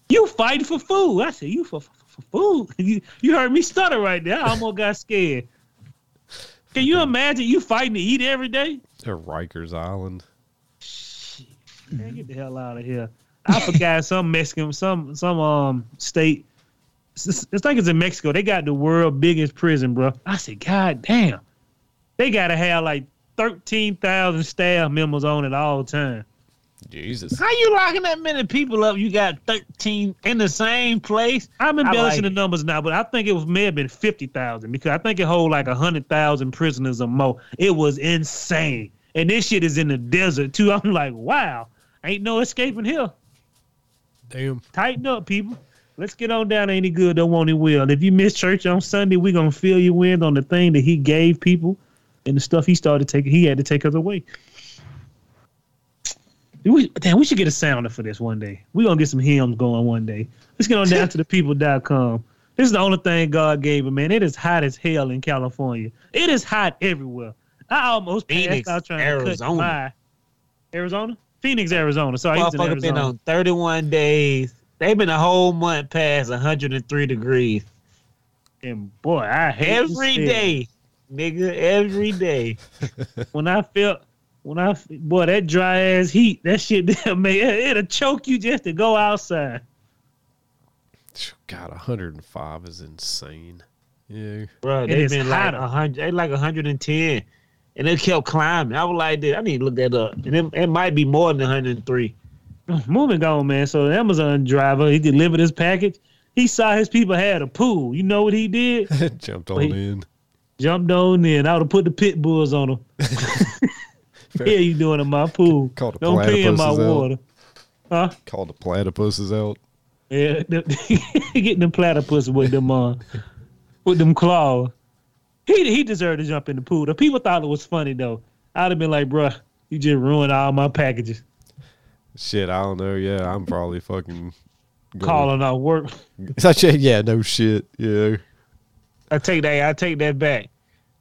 You fighting for food? I said you for, for, for food. You you heard me stutter right there. I almost got scared. Can you imagine you fighting to eat every day? Or Rikers Island. Shit, man, get the hell out of here. I forgot some Mexican, some some um state. It's, it's like it's in Mexico. They got the world biggest prison, bro. I said, God damn, they gotta have like thirteen thousand staff members on at all time. Jesus. How you locking that many people up? You got 13 in the same place? I'm embellishing like the numbers now, but I think it was may have been fifty thousand because I think it hold like hundred thousand prisoners or more. It was insane, and this shit is in the desert too. I'm like, wow, ain't no escaping here. Damn. Tighten up, people. Let's get on down. Ain't he good? Don't want it well. If you miss church on Sunday, we're gonna fill you in on the thing that he gave people and the stuff he started taking. He had to take us away. We, damn, we should get a sounder for this one day. we gonna get some hymns going one day. Let's get on down to the people.com. This is the only thing God gave him, man. It is hot as hell in California. It is hot everywhere. I almost passed out trying to Arizona. cut by. Arizona? Phoenix, Arizona. Sorry, he's in Motherfucker been on 31 days. They've been a whole month past 103 degrees. And boy, I hate to Every day, nigga, every day. When I felt, when I boy that dry ass heat, that shit there, man, it, it'll choke you just to go outside. God, 105 is insane. Yeah. Bro, It they is been like hotter. 100, they like 110. And it kept climbing. I was like, dude, I need to look that up. And it, it might be more than 103. Mm, moving on, man. So the Amazon driver, he delivered his package. He saw his people had a pool. You know what he did? Jumped on Wait. in. Jumped on in. I would have put the pit bulls on him. yeah, you doing in my pool? Called the Don't pee in my out. water. Huh? Called the platypuses out. Yeah, getting them platypus with them uh, with them claws. He he deserved to jump in the pool. The people thought it was funny though. I'd have been like, bruh, you just ruined all my packages. Shit, I don't know. Yeah, I'm probably fucking Calling out work. Such a, yeah, no shit. Yeah. I take that. I take that back.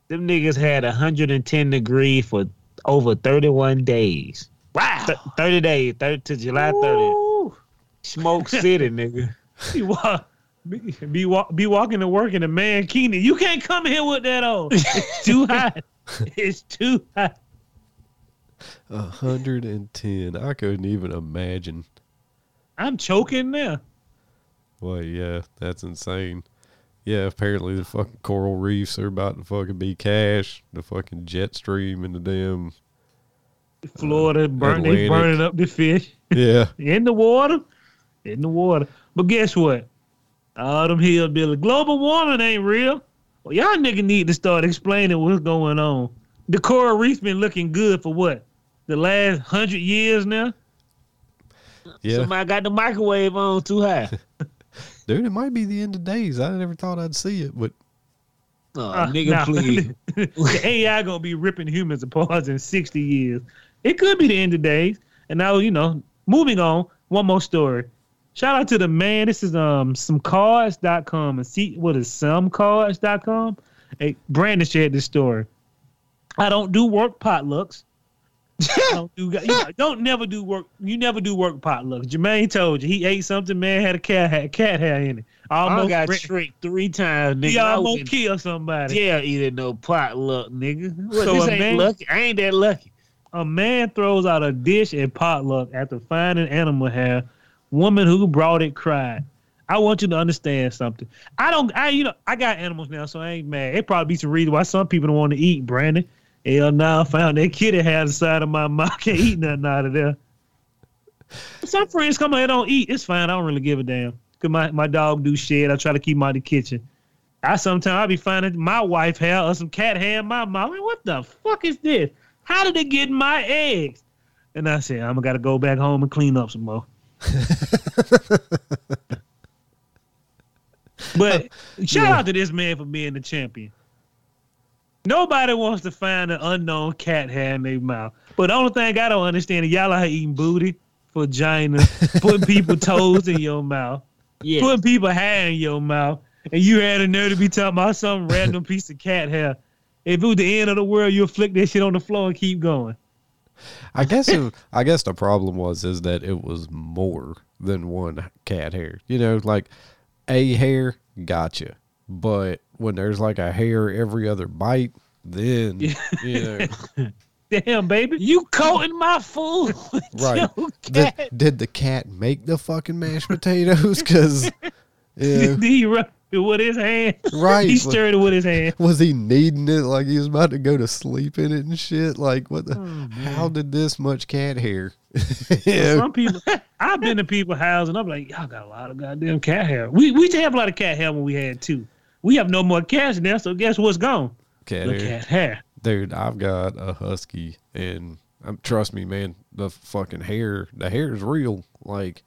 Them niggas had 110 degree for over 31 days. Wow. Th- 30 days, 30 to July 30th. Smoke City, nigga. Be, wa- be, be, wa- be walking to work in a mankini. You can't come here with that on. It's too hot. It's too hot. 110. I couldn't even imagine. I'm choking now. Well, yeah, that's insane. Yeah, apparently the fucking coral reefs are about to fucking be cash. The fucking jet stream and the damn. Florida uh, burn they burning up the fish. Yeah. in the water, in the water. But guess what? All them hillbilly global warming ain't real. Well, y'all nigga need to start explaining what's going on. The coral reef been looking good for what? The last hundred years now. Yeah. Somebody got the microwave on too high. Dude, it might be the end of days. I never thought I'd see it, but Oh, Uh, nigga, nah. please. the AI gonna be ripping humans apart in sixty years. It could be the end of days. And now you know, moving on. One more story. Shout out to the man. This is um somecards.com and see what is somecards.com. Hey, Brandon shared this story. I don't do work potlucks. I don't do you know, don't never do work. You never do work potluck. Jermaine told you he ate something. Man had a cat had cat hair in it. I Almost got Brand- tricked three times, nigga. he I almost killed somebody. Yeah, eating no potluck, nigga. What, So this ain't man- lucky. I ain't that lucky. A man throws out a dish at potluck after finding animal hair. Woman who brought it cried. I want you to understand something. I don't. I you know I got animals now, so I ain't mad. It probably be some reason why some people don't want to eat. Brandon, hell, now I found that kitty hair inside of my mouth. Can't eat nothing out of there. Some friends come here don't eat. It's fine. I don't really give a damn. Cause my, my dog do shit. I try to keep him out of the kitchen. I sometimes I be finding my wife hair or some cat hair in my mouth. Like, what the fuck is this? How did it get my eggs? And I said, I'm gonna got to go back home and clean up some more. but shout out to this man for being the champion. Nobody wants to find an unknown cat hair in their mouth. But the only thing I don't understand is y'all out here eating booty, vagina, putting people toes in your mouth, Yeah. putting people hair in your mouth, and you had a nerve to be talking about some random piece of cat hair. If it was the end of the world, you'll flick that shit on the floor and keep going. I guess it, I guess the problem was is that it was more than one cat hair. You know, like a hair, gotcha. But when there's like a hair every other bite, then you know, Damn, baby. You coating my food Right. Did, did the cat make the fucking mashed potatoes? Because, yeah, he rubbed it with his hand. right. He stirred it with his hand. Was he kneading it like he was about to go to sleep in it and shit? Like, what the? Oh, how did this much cat hair? yeah. Some people, I've been to people's houses and I'm like, y'all got a lot of goddamn cat hair. We we used to have a lot of cat hair when we had two. We have no more cats now, so guess what's gone? Cat The hair. cat hair. Dude, I've got a husky, and um, trust me, man, the fucking hair, the hair is real. Like,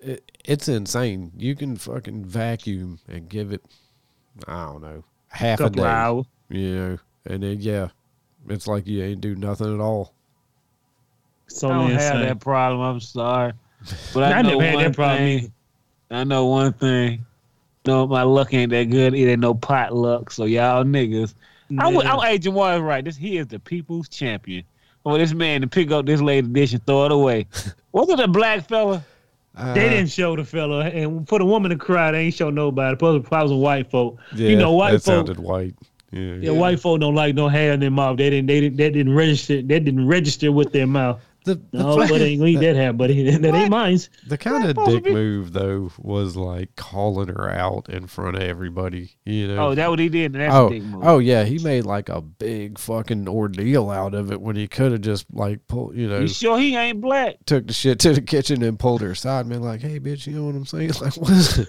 it, it's insane. You can fucking vacuum and give it, I don't know, half a Couple day. hours. You know, and then yeah, it's like you ain't do nothing at all. So I don't have that problem. I'm sorry, but I, I know never had one that problem thing. I know one thing. No, my luck ain't that good. It ain't no pot luck. So y'all niggas, I'm, I'm Agent One right. This he is the people's champion. For this man to pick up this lady dish and throw it away. Was it a black fella? Uh, They didn't show the fella, and for the woman to cry, they ain't show nobody. Probably, probably some white folk. Yeah, you know, white that folk. sounded white. Yeah. Yeah, white folk don't like no hair in their mouth. They didn't. They didn't. They didn't register. They didn't register with their mouth. The, the, No, but ain't gonna eat that hair, buddy. That ain't mine. the kind of dick be- move though was like calling her out in front of everybody. You know. Oh, that what he did. That's oh, a big move. oh yeah, he made like a big fucking ordeal out of it when he could have just like pulled, you know, You sure he ain't black? took the shit to the kitchen and pulled her aside and been like, "Hey, bitch, you know what I'm saying? Like, what?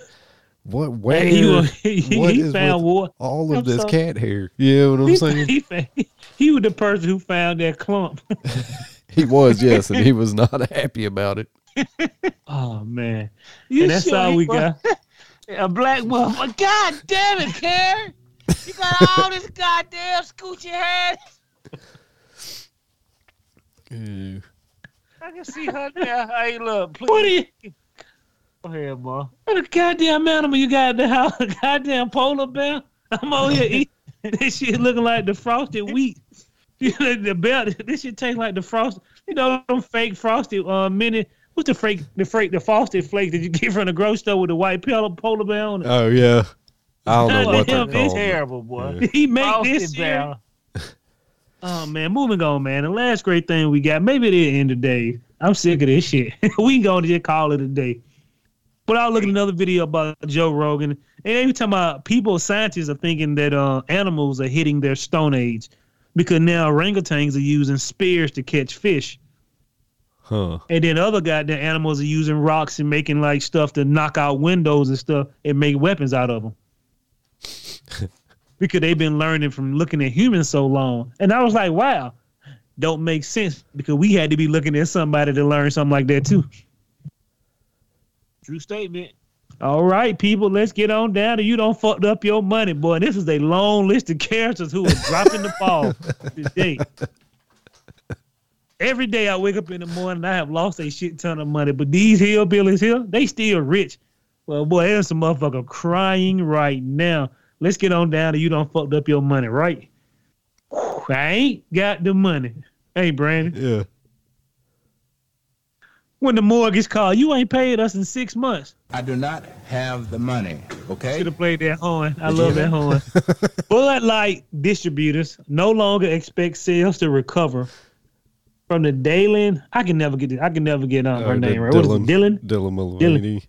what? Where? Hey, he, was- he, what he is found with war. all of I'm this sorry. cat hair? You know what I'm He, saying? he, found- he was the person who found that clump. He was, yes, and he was not happy about it. Oh man, You and that's sure all we was- got. A black motherfucker. God damn it, Karen. You got all this goddamn scoochie head. Ew. I can see her now. Hey, look, please. What are you? Go ahead, ma. What a goddamn animal you got in the house? A goddamn polar bear? I'm over here eating this shit looking like the frosted wheat. You know, the belt. This should taste like the frost. You know them fake frosted uh mini. What's the fake the fake the frosted flake that you get from the grocery store with the white polar polar bear on it? Oh yeah, I don't know what they're Damn, it's called. Terrible, boy. Yeah. he make Frosted this year. Oh man, moving on, man. The last great thing we got, maybe it is the end of day. I'm sick of this shit. we can go and just call it a day. But I'll look at another video about Joe Rogan. And every time about people, scientists are thinking that uh, animals are hitting their stone age because now orangutans are using spears to catch fish. Huh? And then other goddamn animals are using rocks and making like stuff to knock out windows and stuff and make weapons out of them. because they've been learning from looking at humans so long. And I was like, wow, don't make sense because we had to be looking at somebody to learn something like that too. True statement. All right, people, let's get on down to you don't fucked up your money, boy. This is a long list of characters who are dropping the ball today. Every day I wake up in the morning, I have lost a shit ton of money, but these hillbillies here, they still rich. Well, boy, there's some motherfucker crying right now. Let's get on down to you don't fucked up your money, right? Whew, I ain't got the money. Hey, Brandon, Yeah. When the mortgage call, you ain't paid us in six months. I do not have the money, okay? Should have played that horn. I Did love that horn. Bud Light distributors no longer expect sales to recover from the Dalen. I can never get it. I can never get uh, her Uh, name right. What is it? Dylan Dylan Mulvaney.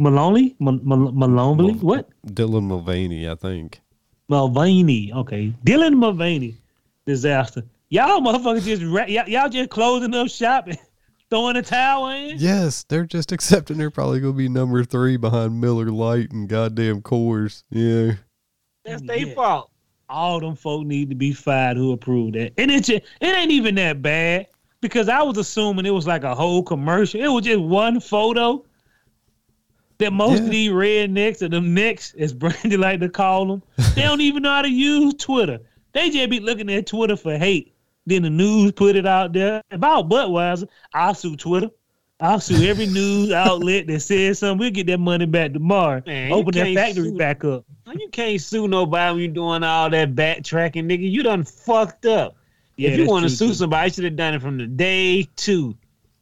Maloney? Mal- Mal- Maloney? Mal- What? Dylan Mulvaney, I think. Mulvaney. Okay, Dylan Mulvaney. Disaster. Y'all motherfuckers just ra- y'all, y'all just closing up shop and throwing a towel in. Yes, they're just accepting they're probably gonna be number three behind Miller Lite and goddamn Coors. Yeah. That's mm, their Yeah. fault. all them folk need to be fired who approved that. And it just, it ain't even that bad because I was assuming it was like a whole commercial. It was just one photo that most Yeah. of these rednecks or them necks, as Brandy like to call them, they don't even know how to use Twitter. They just be looking at Twitter for hate. Then the news put it out there about Budweiser. I'll sue Twitter. I'll sue every news outlet that says something. We'll get that money back tomorrow. Man, Open that factory sue- back up. You can't sue nobody when you're doing all that backtracking, nigga. You done fucked up. Yeah, if you want to sue too. somebody, you should have done it from the day two.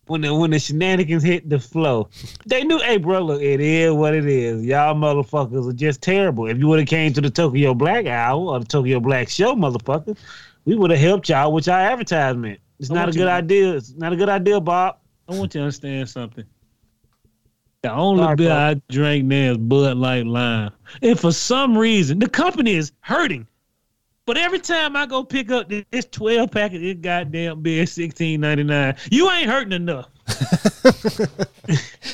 When the when the shenanigans hit the flow. They knew, hey bro, look, it is what it is. Y'all motherfuckers are just terrible. If you would have came to the Tokyo Black Hour or the Tokyo Black Show, motherfucker, we would have helped y'all with y'all advertisement. It's I not a good idea. It's not a good idea, Bob. I want you to understand something. The only Sorry, beer bro. I drank now is Bud Light Lime. And for some reason, the company is hurting. But every time I go pick up this- this 12 pack of this goddamn beer, sixteen ninety nine, you ain't hurting enough.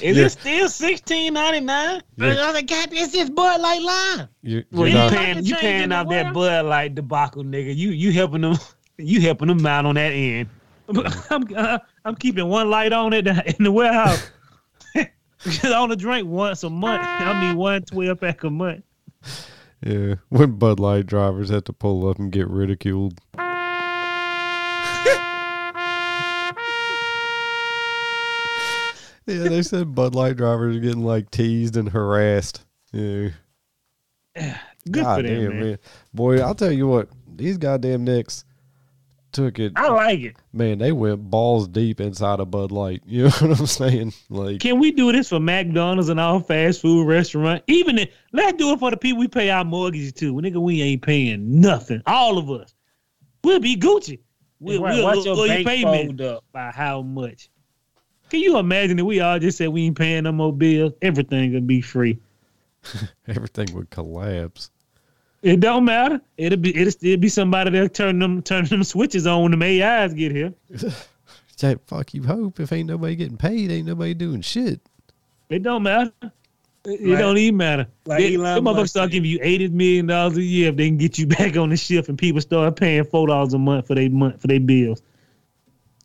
Is Yeah. it still sixteen ninety nine? Yeah. I was like, God, it's just Bud Light Lime. You, Well, you're you paying, you paying in the off that. Bud Light debacle, nigga. You you helping them, you helping them out on that end. I'm uh, I'm keeping one light on it in the warehouse. Because I only drink once a month. I mean one 12 pack a month. yeah. When Bud Light drivers have to pull up and get ridiculed. Yeah, they said Bud Light drivers are getting like teased and harassed. Yeah. Good God for them, damn, man. Boy, I'll tell you what, these goddamn Knicks took it. I like it. Man, they went balls deep inside of Bud Light. You know what I'm saying? Like, Can we do this for McDonald's and all fast food restaurant? Even if, let's do it for the people we pay our mortgages to. Nigga, we ain't paying nothing. All of us. We'll be Gucci. We'll, Right, we'll watch look your for your bank payment fold up. by how much. Can you imagine if we all just said we ain't paying no more bills? Everything would be free. everything would collapse. It don't matter. It'll be it'll still be somebody that turn them turn them switches on when them AIs get here. Yeah, fuck you hope. If ain't nobody getting paid, ain't nobody doing shit. It don't matter. It Like- don't even matter. like they, Elon them motherfuckers start giving you eighty million dollars a year if they can get you back on the shift, and people start paying four dollars a month for their month for their bills.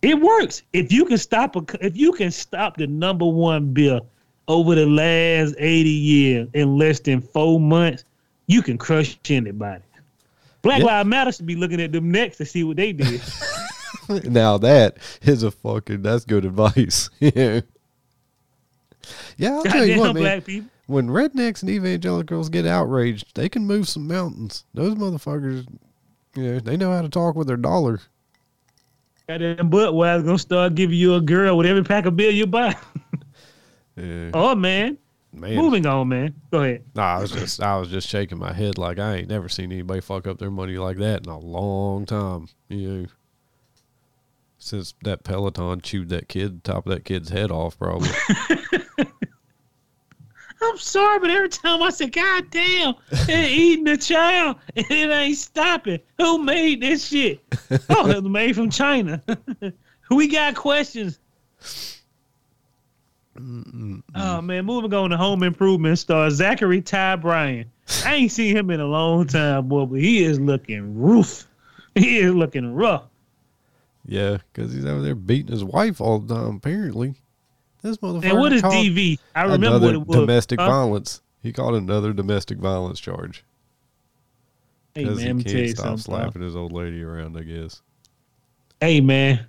It works if you can stop a if you can stop the number one bill over the last eighty years in less than four months. You can crush anybody. Black Yeah. Lives Matter should be looking at them next to see what they did. now that is a fucking that's good advice. yeah. Yeah, I'll tell you Goddamn what, man. people. When rednecks and evangelicals get outraged, they can move some mountains. Those motherfuckers, yeah, they know how to talk with their dollar. Goddamn Budweiser gonna start giving you a girl with every pack of beer you buy. Yeah, oh man. man. Moving on, man. Go ahead. Nah, I was just I was just shaking my head like I ain't never seen anybody fuck up their money like that in a long time. You know, since that Peloton chewed that kid top of that kid's head off, probably. I'm sorry, but every time I say, God damn, they're eating a child and it ain't stopping. Who made this shit? Oh, it was made from China. we got questions. Oh man, moving on to home improvement star Zachary Ty Bryan. I ain't seen him in a long time, boy, but he is looking rough. He is looking rough. yeah, because he's over there beating his wife all the time. Apparently, this motherfucker. And what is DV? I remember what it was. domestic Huh? violence. He called another domestic violence charge Hey man, he tell can't you stop something. slapping his old lady around. I guess. Hey man,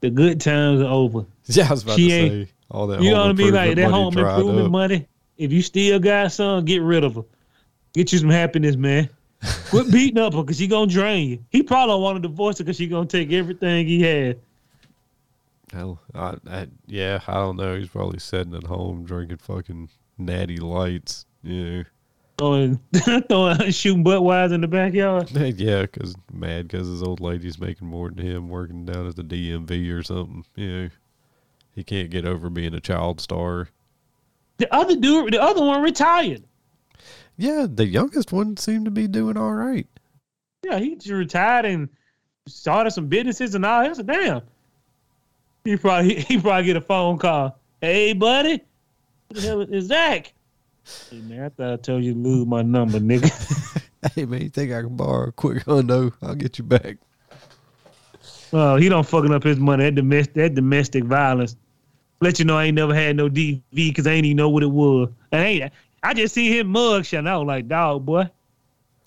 the good times are over. Yeah, I was about She to ain't- say all that. You know what I mean? Like that home improvement up. money. If you still got some, get rid of her. Get you some happiness, man. Quit beating up her because she gonna drain you. He probably don't want to divorce her because she gonna take everything he had. Hell, I, I, yeah, I don't know. He's probably sitting at home drinking fucking natty lights. Yeah, Throwing, throwing, shooting butt wise in the backyard. yeah, because mad because his old lady's making more than him working down at the DMV or something. Yeah, he can't get over being a child star. The other dude, the other one retired. Yeah, the youngest one seemed to be doing all right. Yeah, he just retired and started some businesses and all. That's a damn. He probably he probably get a phone call. Hey, buddy, what the hell is Zach? Hey man, I thought I told you to lose my number, nigga. Hey man, you think I can borrow a quick hundo? I'll get you back. Oh, he don't fucking up his money. That domestic, that domestic violence. Let you know I ain't never had no DV because I ain't even know what it was. I ain't. I just see him mug shot. and I was like, dog, boy,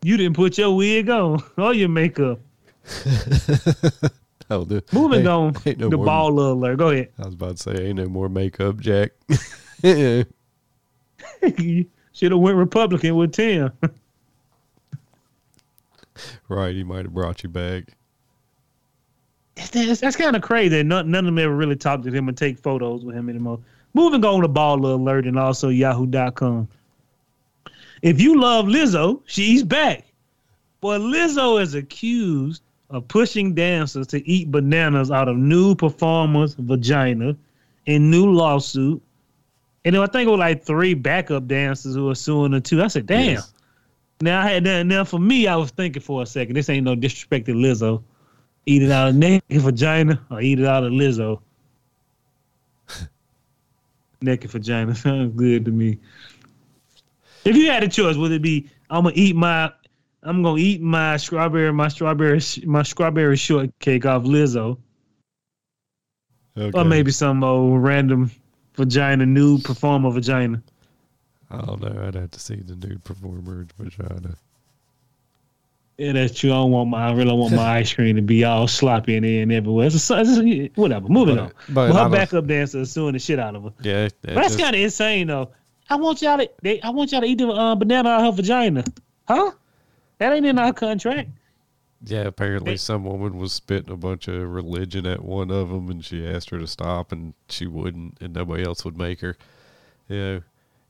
you didn't put your wig on or your makeup. Oh, the, Moving ain't- on, ain't no the more- ball alert. Go ahead. I was about to say, ain't no more makeup, Jack. yeah. Should have went Republican with Tim. Right, he might have brought you back. that's, that's kind of crazy. None, none of them ever really talked to him and take photos with him anymore. Moving on to Ball Alert and also Yahoo.com. If you love Lizzo, she's back. But Lizzo is accused of pushing dancers to eat bananas out of new performers' vagina in new lawsuit. And then I think it was like three backup dancers who were suing the two. I said, damn. Yes. Now I had that. Now for me, I was thinking for a second. This ain't no disrespect to Lizzo. Eat it out of naked vagina or eat it out of Lizzo. naked vagina sounds good to me. If you had a choice, would it be I'm gonna eat my I'm gonna eat my strawberry my strawberry my strawberry shortcake off Lizzo, Okay. or maybe some old random vagina new performer vagina. I don't know. I'd have to see the new performer vagina. Yeah, that's true. I don't want my I really want my ice cream to be all sloppy in there and everywhere. It's a, it's a- whatever. Moving But- on. but I her backup dancer is suing the shit out of her. Yeah, that that's kind of insane though. I want y'all to they, I want y'all to eat the uh, banana out of her vagina. Huh? That ain't in our contract. Yeah, apparently some woman was spitting a bunch of religion at one of them, and she asked her to stop, and she wouldn't, and nobody else would make her. You know,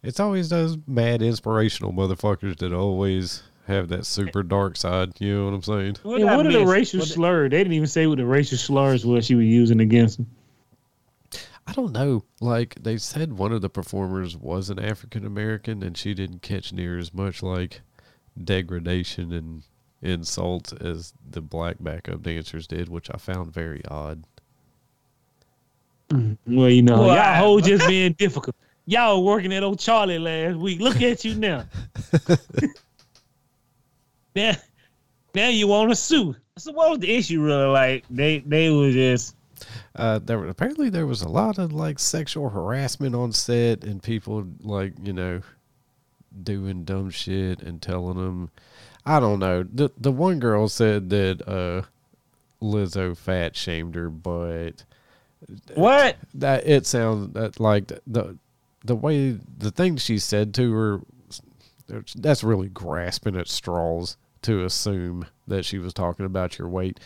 it's always those mad inspirational motherfuckers that always have that super dark side. You know what I'm saying? What And I what are the racial What- slur? They didn't even say what the racial slurs was she was using against him. I don't know. Like they said, one of the performers was an African American, and she didn't catch near as much like degradation and insults as the black backup dancers did, which I found very odd. Well, you know, Well, y'all I- hoes just being difficult. Y'all working at old Charlie last week. Look at you now. now, now you want to sue. So what was the issue really? Like they they were just Uh, there were, apparently there was a lot of like sexual harassment on set, and people like you know doing dumb shit and telling them. I don't know. The the one girl said that uh, Lizzo fat shamed her, but what? that it sounds that like the, the the way the thing she said to her that's really grasping at straws to assume that she was talking about your weight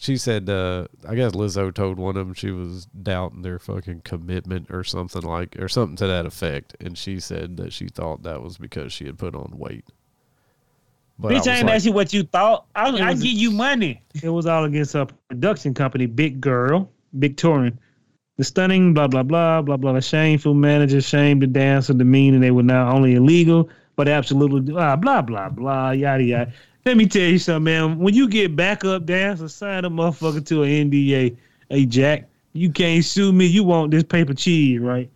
she said uh i guess lizzo told one of them she was doubting their fucking commitment or something like or something to that effect and she said that she thought that was because she had put on weight but I Bitch, was I ain't like, ask you what you thought. I, It I give you money. It was all against her production company, Big Girl, big Victorian. The stunning, blah, blah, blah, blah, blah. The shameful manager shamed the dancer, demeaning they were not only illegal, but absolutely, blah, blah, blah, blah, yada, yada. Let me tell you something, man. When you get backup dancers, sign a motherfucker to an NDA. Hey, Jack, you can't sue me. You want this paper cheese, right?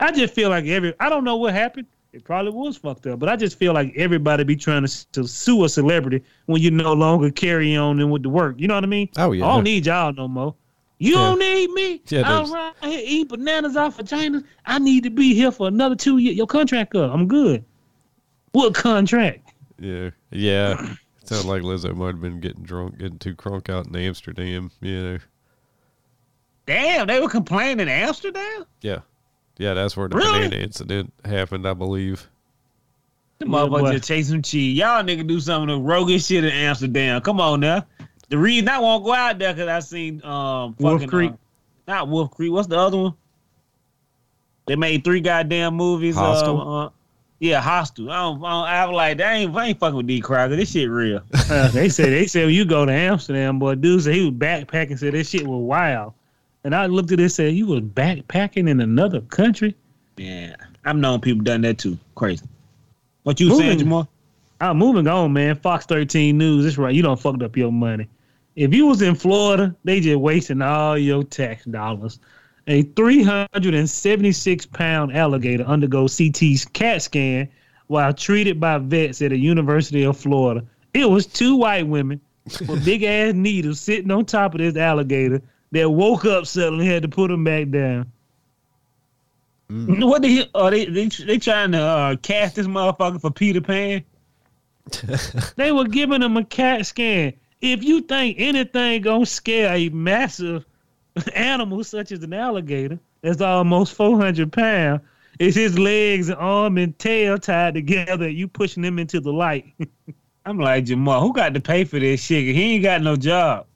I just feel like every, I don't know what happened. It probably was fucked up, but I just feel like everybody be trying to, to sue a celebrity when you no longer carry on and with the work. You know what I mean? Oh, yeah. I don't need y'all no more. You Yeah. don't need me. Yeah, I'm right here eating bananas off vaginas. I need to be here for another two years. Your contract up. I'm good. What contract? yeah yeah it sounded like lizzo might have been getting drunk getting too crunk out in amsterdam you know Damn, they were complaining in Amsterdam. Yeah. Yeah, that's where the Really? banana incident happened, I believe. The Yeah, motherfucker just chase some cheese. Y'all nigga do some of the roguish shit in Amsterdam. Come on now. The reason I won't go out there because I seen um Wolf fucking, Creek. uh, not Wolf Creek. What's the other one? They made three goddamn movies. Hostel? Uh, uh, yeah, Hostel. I don't, I don't. I was like, I ain't, I ain't fucking with D. Crocker. This shit real. Uh, they said they said you go to Amsterdam, boy, dude said he was backpacking. Said this shit was wild. And I looked at it and said, "You was backpacking in another country." Yeah, I've known people done that too. Crazy. What you Moving- saying, Jamal? I'm moving on, man. Fox 13 News. That's right. You don't fucked up your money. If you was in Florida, they just wasting all your tax dollars. A 376 pound alligator undergoes CT CAT scan while treated by vets at the University of Florida. It was two white women with big ass needles sitting on top of this alligator that woke up suddenly had to put him back down. What the hell? Are they, they they trying to uh, cast this motherfucker for Peter Pan? They were giving him a CAT scan. If you think anything gonna scare a massive animal such as an alligator that's almost 400 pounds, it's his legs, and arm, and tail tied together. You pushing them into the light. I'm like Jamal, who got to pay for this shit? He ain't got no job.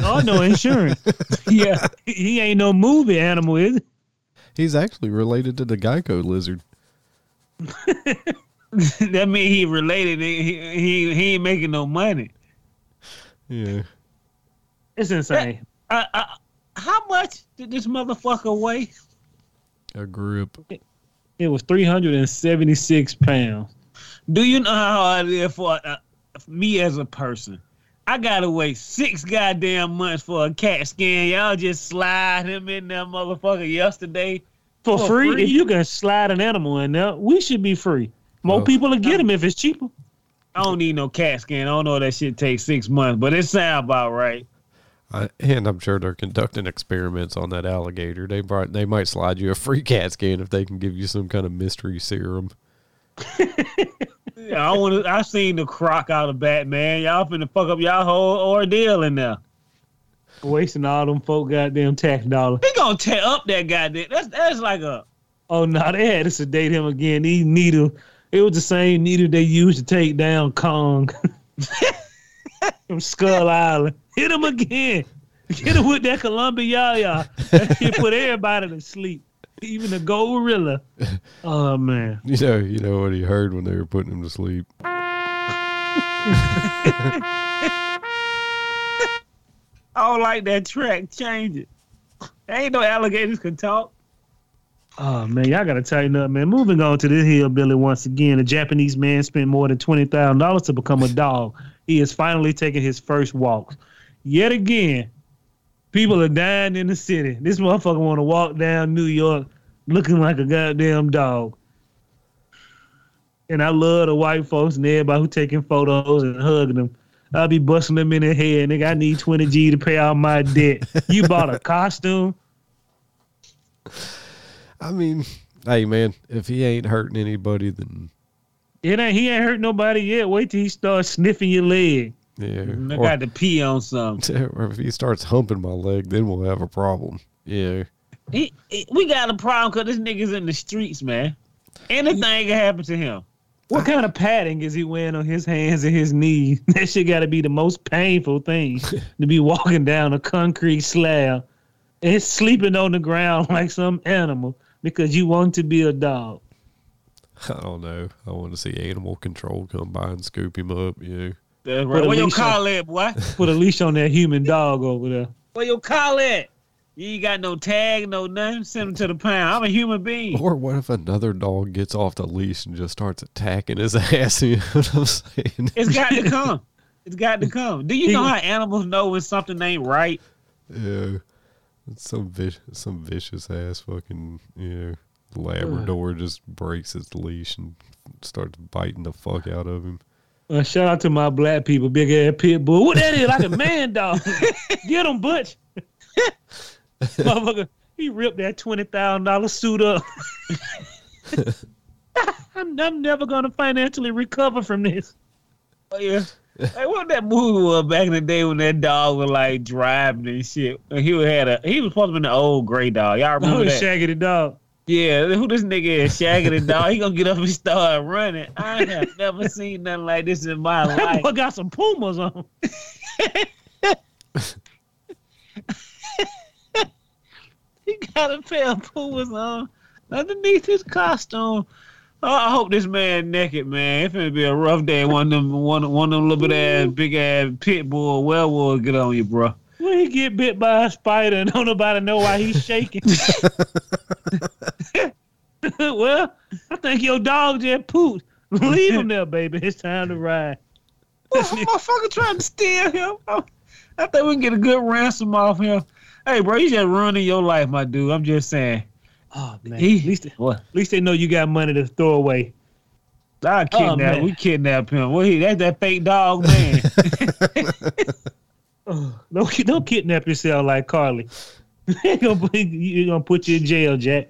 oh no insurance. Yeah, he ain't no movie animal, is it? He's actually related to the Geico lizard. that mean he related. He, he he ain't making no money. Yeah. It's insane. Uh, uh, how much did this motherfucker weigh? A group. It was 376 pounds. Do you know how hard it is for, uh, for me as a person? I gotta wait six goddamn months for a CAT scan. Y'all just slide him in there, motherfucker, yesterday. For, For free, free? if you can slide an animal in there, we should be free. More Oh. people will get him if it's cheaper. I don't need no CAT scan. I don't know that shit takes six months, but it sound about right. I, and I'm sure they're conducting experiments on that alligator. They brought, they might slide you a free CAT scan if they can give you some kind of mystery serum. Yeah, I want. I seen the croc out of Batman. Y'all finna fuck up y'all whole ordeal in there. Wasting all them folk goddamn tax dollars. They gonna tear up that goddamn. That's that's like a. Oh no, they had to sedate him again. These needle, it was the same needle they used to take down Kong from Skull Island. Hit him again. Hit him with that Columbia Yaya. That shit put everybody to sleep, even the gorilla. Oh man, You know, you know what he heard when they were putting him to sleep. I don't like that track. Change it. Ain't no alligators can talk. oh man, y'all gotta tighten up, man. Moving on to this hillbilly once again. A Japanese man spent more than twenty thousand dollars to become a dog. He is finally taking his first walks. Yet again, people are dying in the city. This motherfucker want to walk down New York looking like a goddamn dog. And I love the white folks and everybody who taking photos and hugging them. I'll be busting them in the head, nigga. I need 20 G to pay all my debt. You bought a costume? I mean, hey man, if he ain't hurting anybody, then It ain't he ain't hurt nobody yet. Wait till he starts sniffing your leg. yeah. I Or, got to pee on something. or if he starts humping my leg, then we'll have a problem. Yeah. He, he- we got a problem because this nigga's in the streets, man. Anything can happen to him. What kind of padding is he wearing on his hands and his knees? That shit got to be the most painful thing to be walking down a concrete slab and sleeping on the ground like some animal because you want to be a dog. I don't know. I want to see animal control come by and scoop him up. Yeah. That's Put right. a Where your leash on- collar at, boy? Put a leash on that human dog over there. Where your collar at? You ain't got no tag, no nothing. Send him to the pound. I'm a human being. Or what if another dog gets off the leash and just starts attacking his ass? You know what I'm saying? It's got to come. It's got to come. Do you know how animals know when something ain't right? Yeah. It's some vicious, some vicious ass fucking, you know, Labrador just breaks its leash and starts biting the fuck out of him. Uh, shout out to my black people, big ass pit bull. What that is like a man dog. Get him, Butch. Motherfucker, he ripped that twenty thousand dollar suit up. I'm, I'm never gonna financially recover from this. Oh, yeah. Hey, what that movie was back in the day when that dog was like driving and shit? And he had a he was supposed to be an old gray dog. Y'all remember Oh, that? Shaggy the dog. Yeah, who this nigga is? Shaggy the dog. He gonna get up and start running. I have never seen nothing like this in my That life. boy got some pumas on. He got a pair of Pumas on underneath his costume. Oh, I hope this man naked, man. It's gonna be a rough day. One of them, one, one of them little bit ass, big ass pit bull werewolf get on you, bro. When he get bit by a spider and don't nobody know why he's shaking. well, I think your dog just pooped. Leave him there, baby. It's time to ride. What motherfucker trying to steal him? Oh, I think we can get a good ransom off him. Hey, bro, you just ruining your life, my dude. I'm just saying. Oh man. He- at least What? at least they know you got money to throw away. I kidnap. Oh, man. we kidnap him. What he? That's that fake dog man. Don't don't kidnap yourself like Carlee. You're gonna put- you're gonna put you in jail, Jack.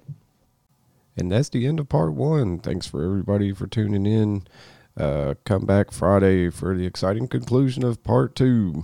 And that's the end of part one. Thanks for everybody for tuning in. Uh, come back Friday for the exciting conclusion of part two.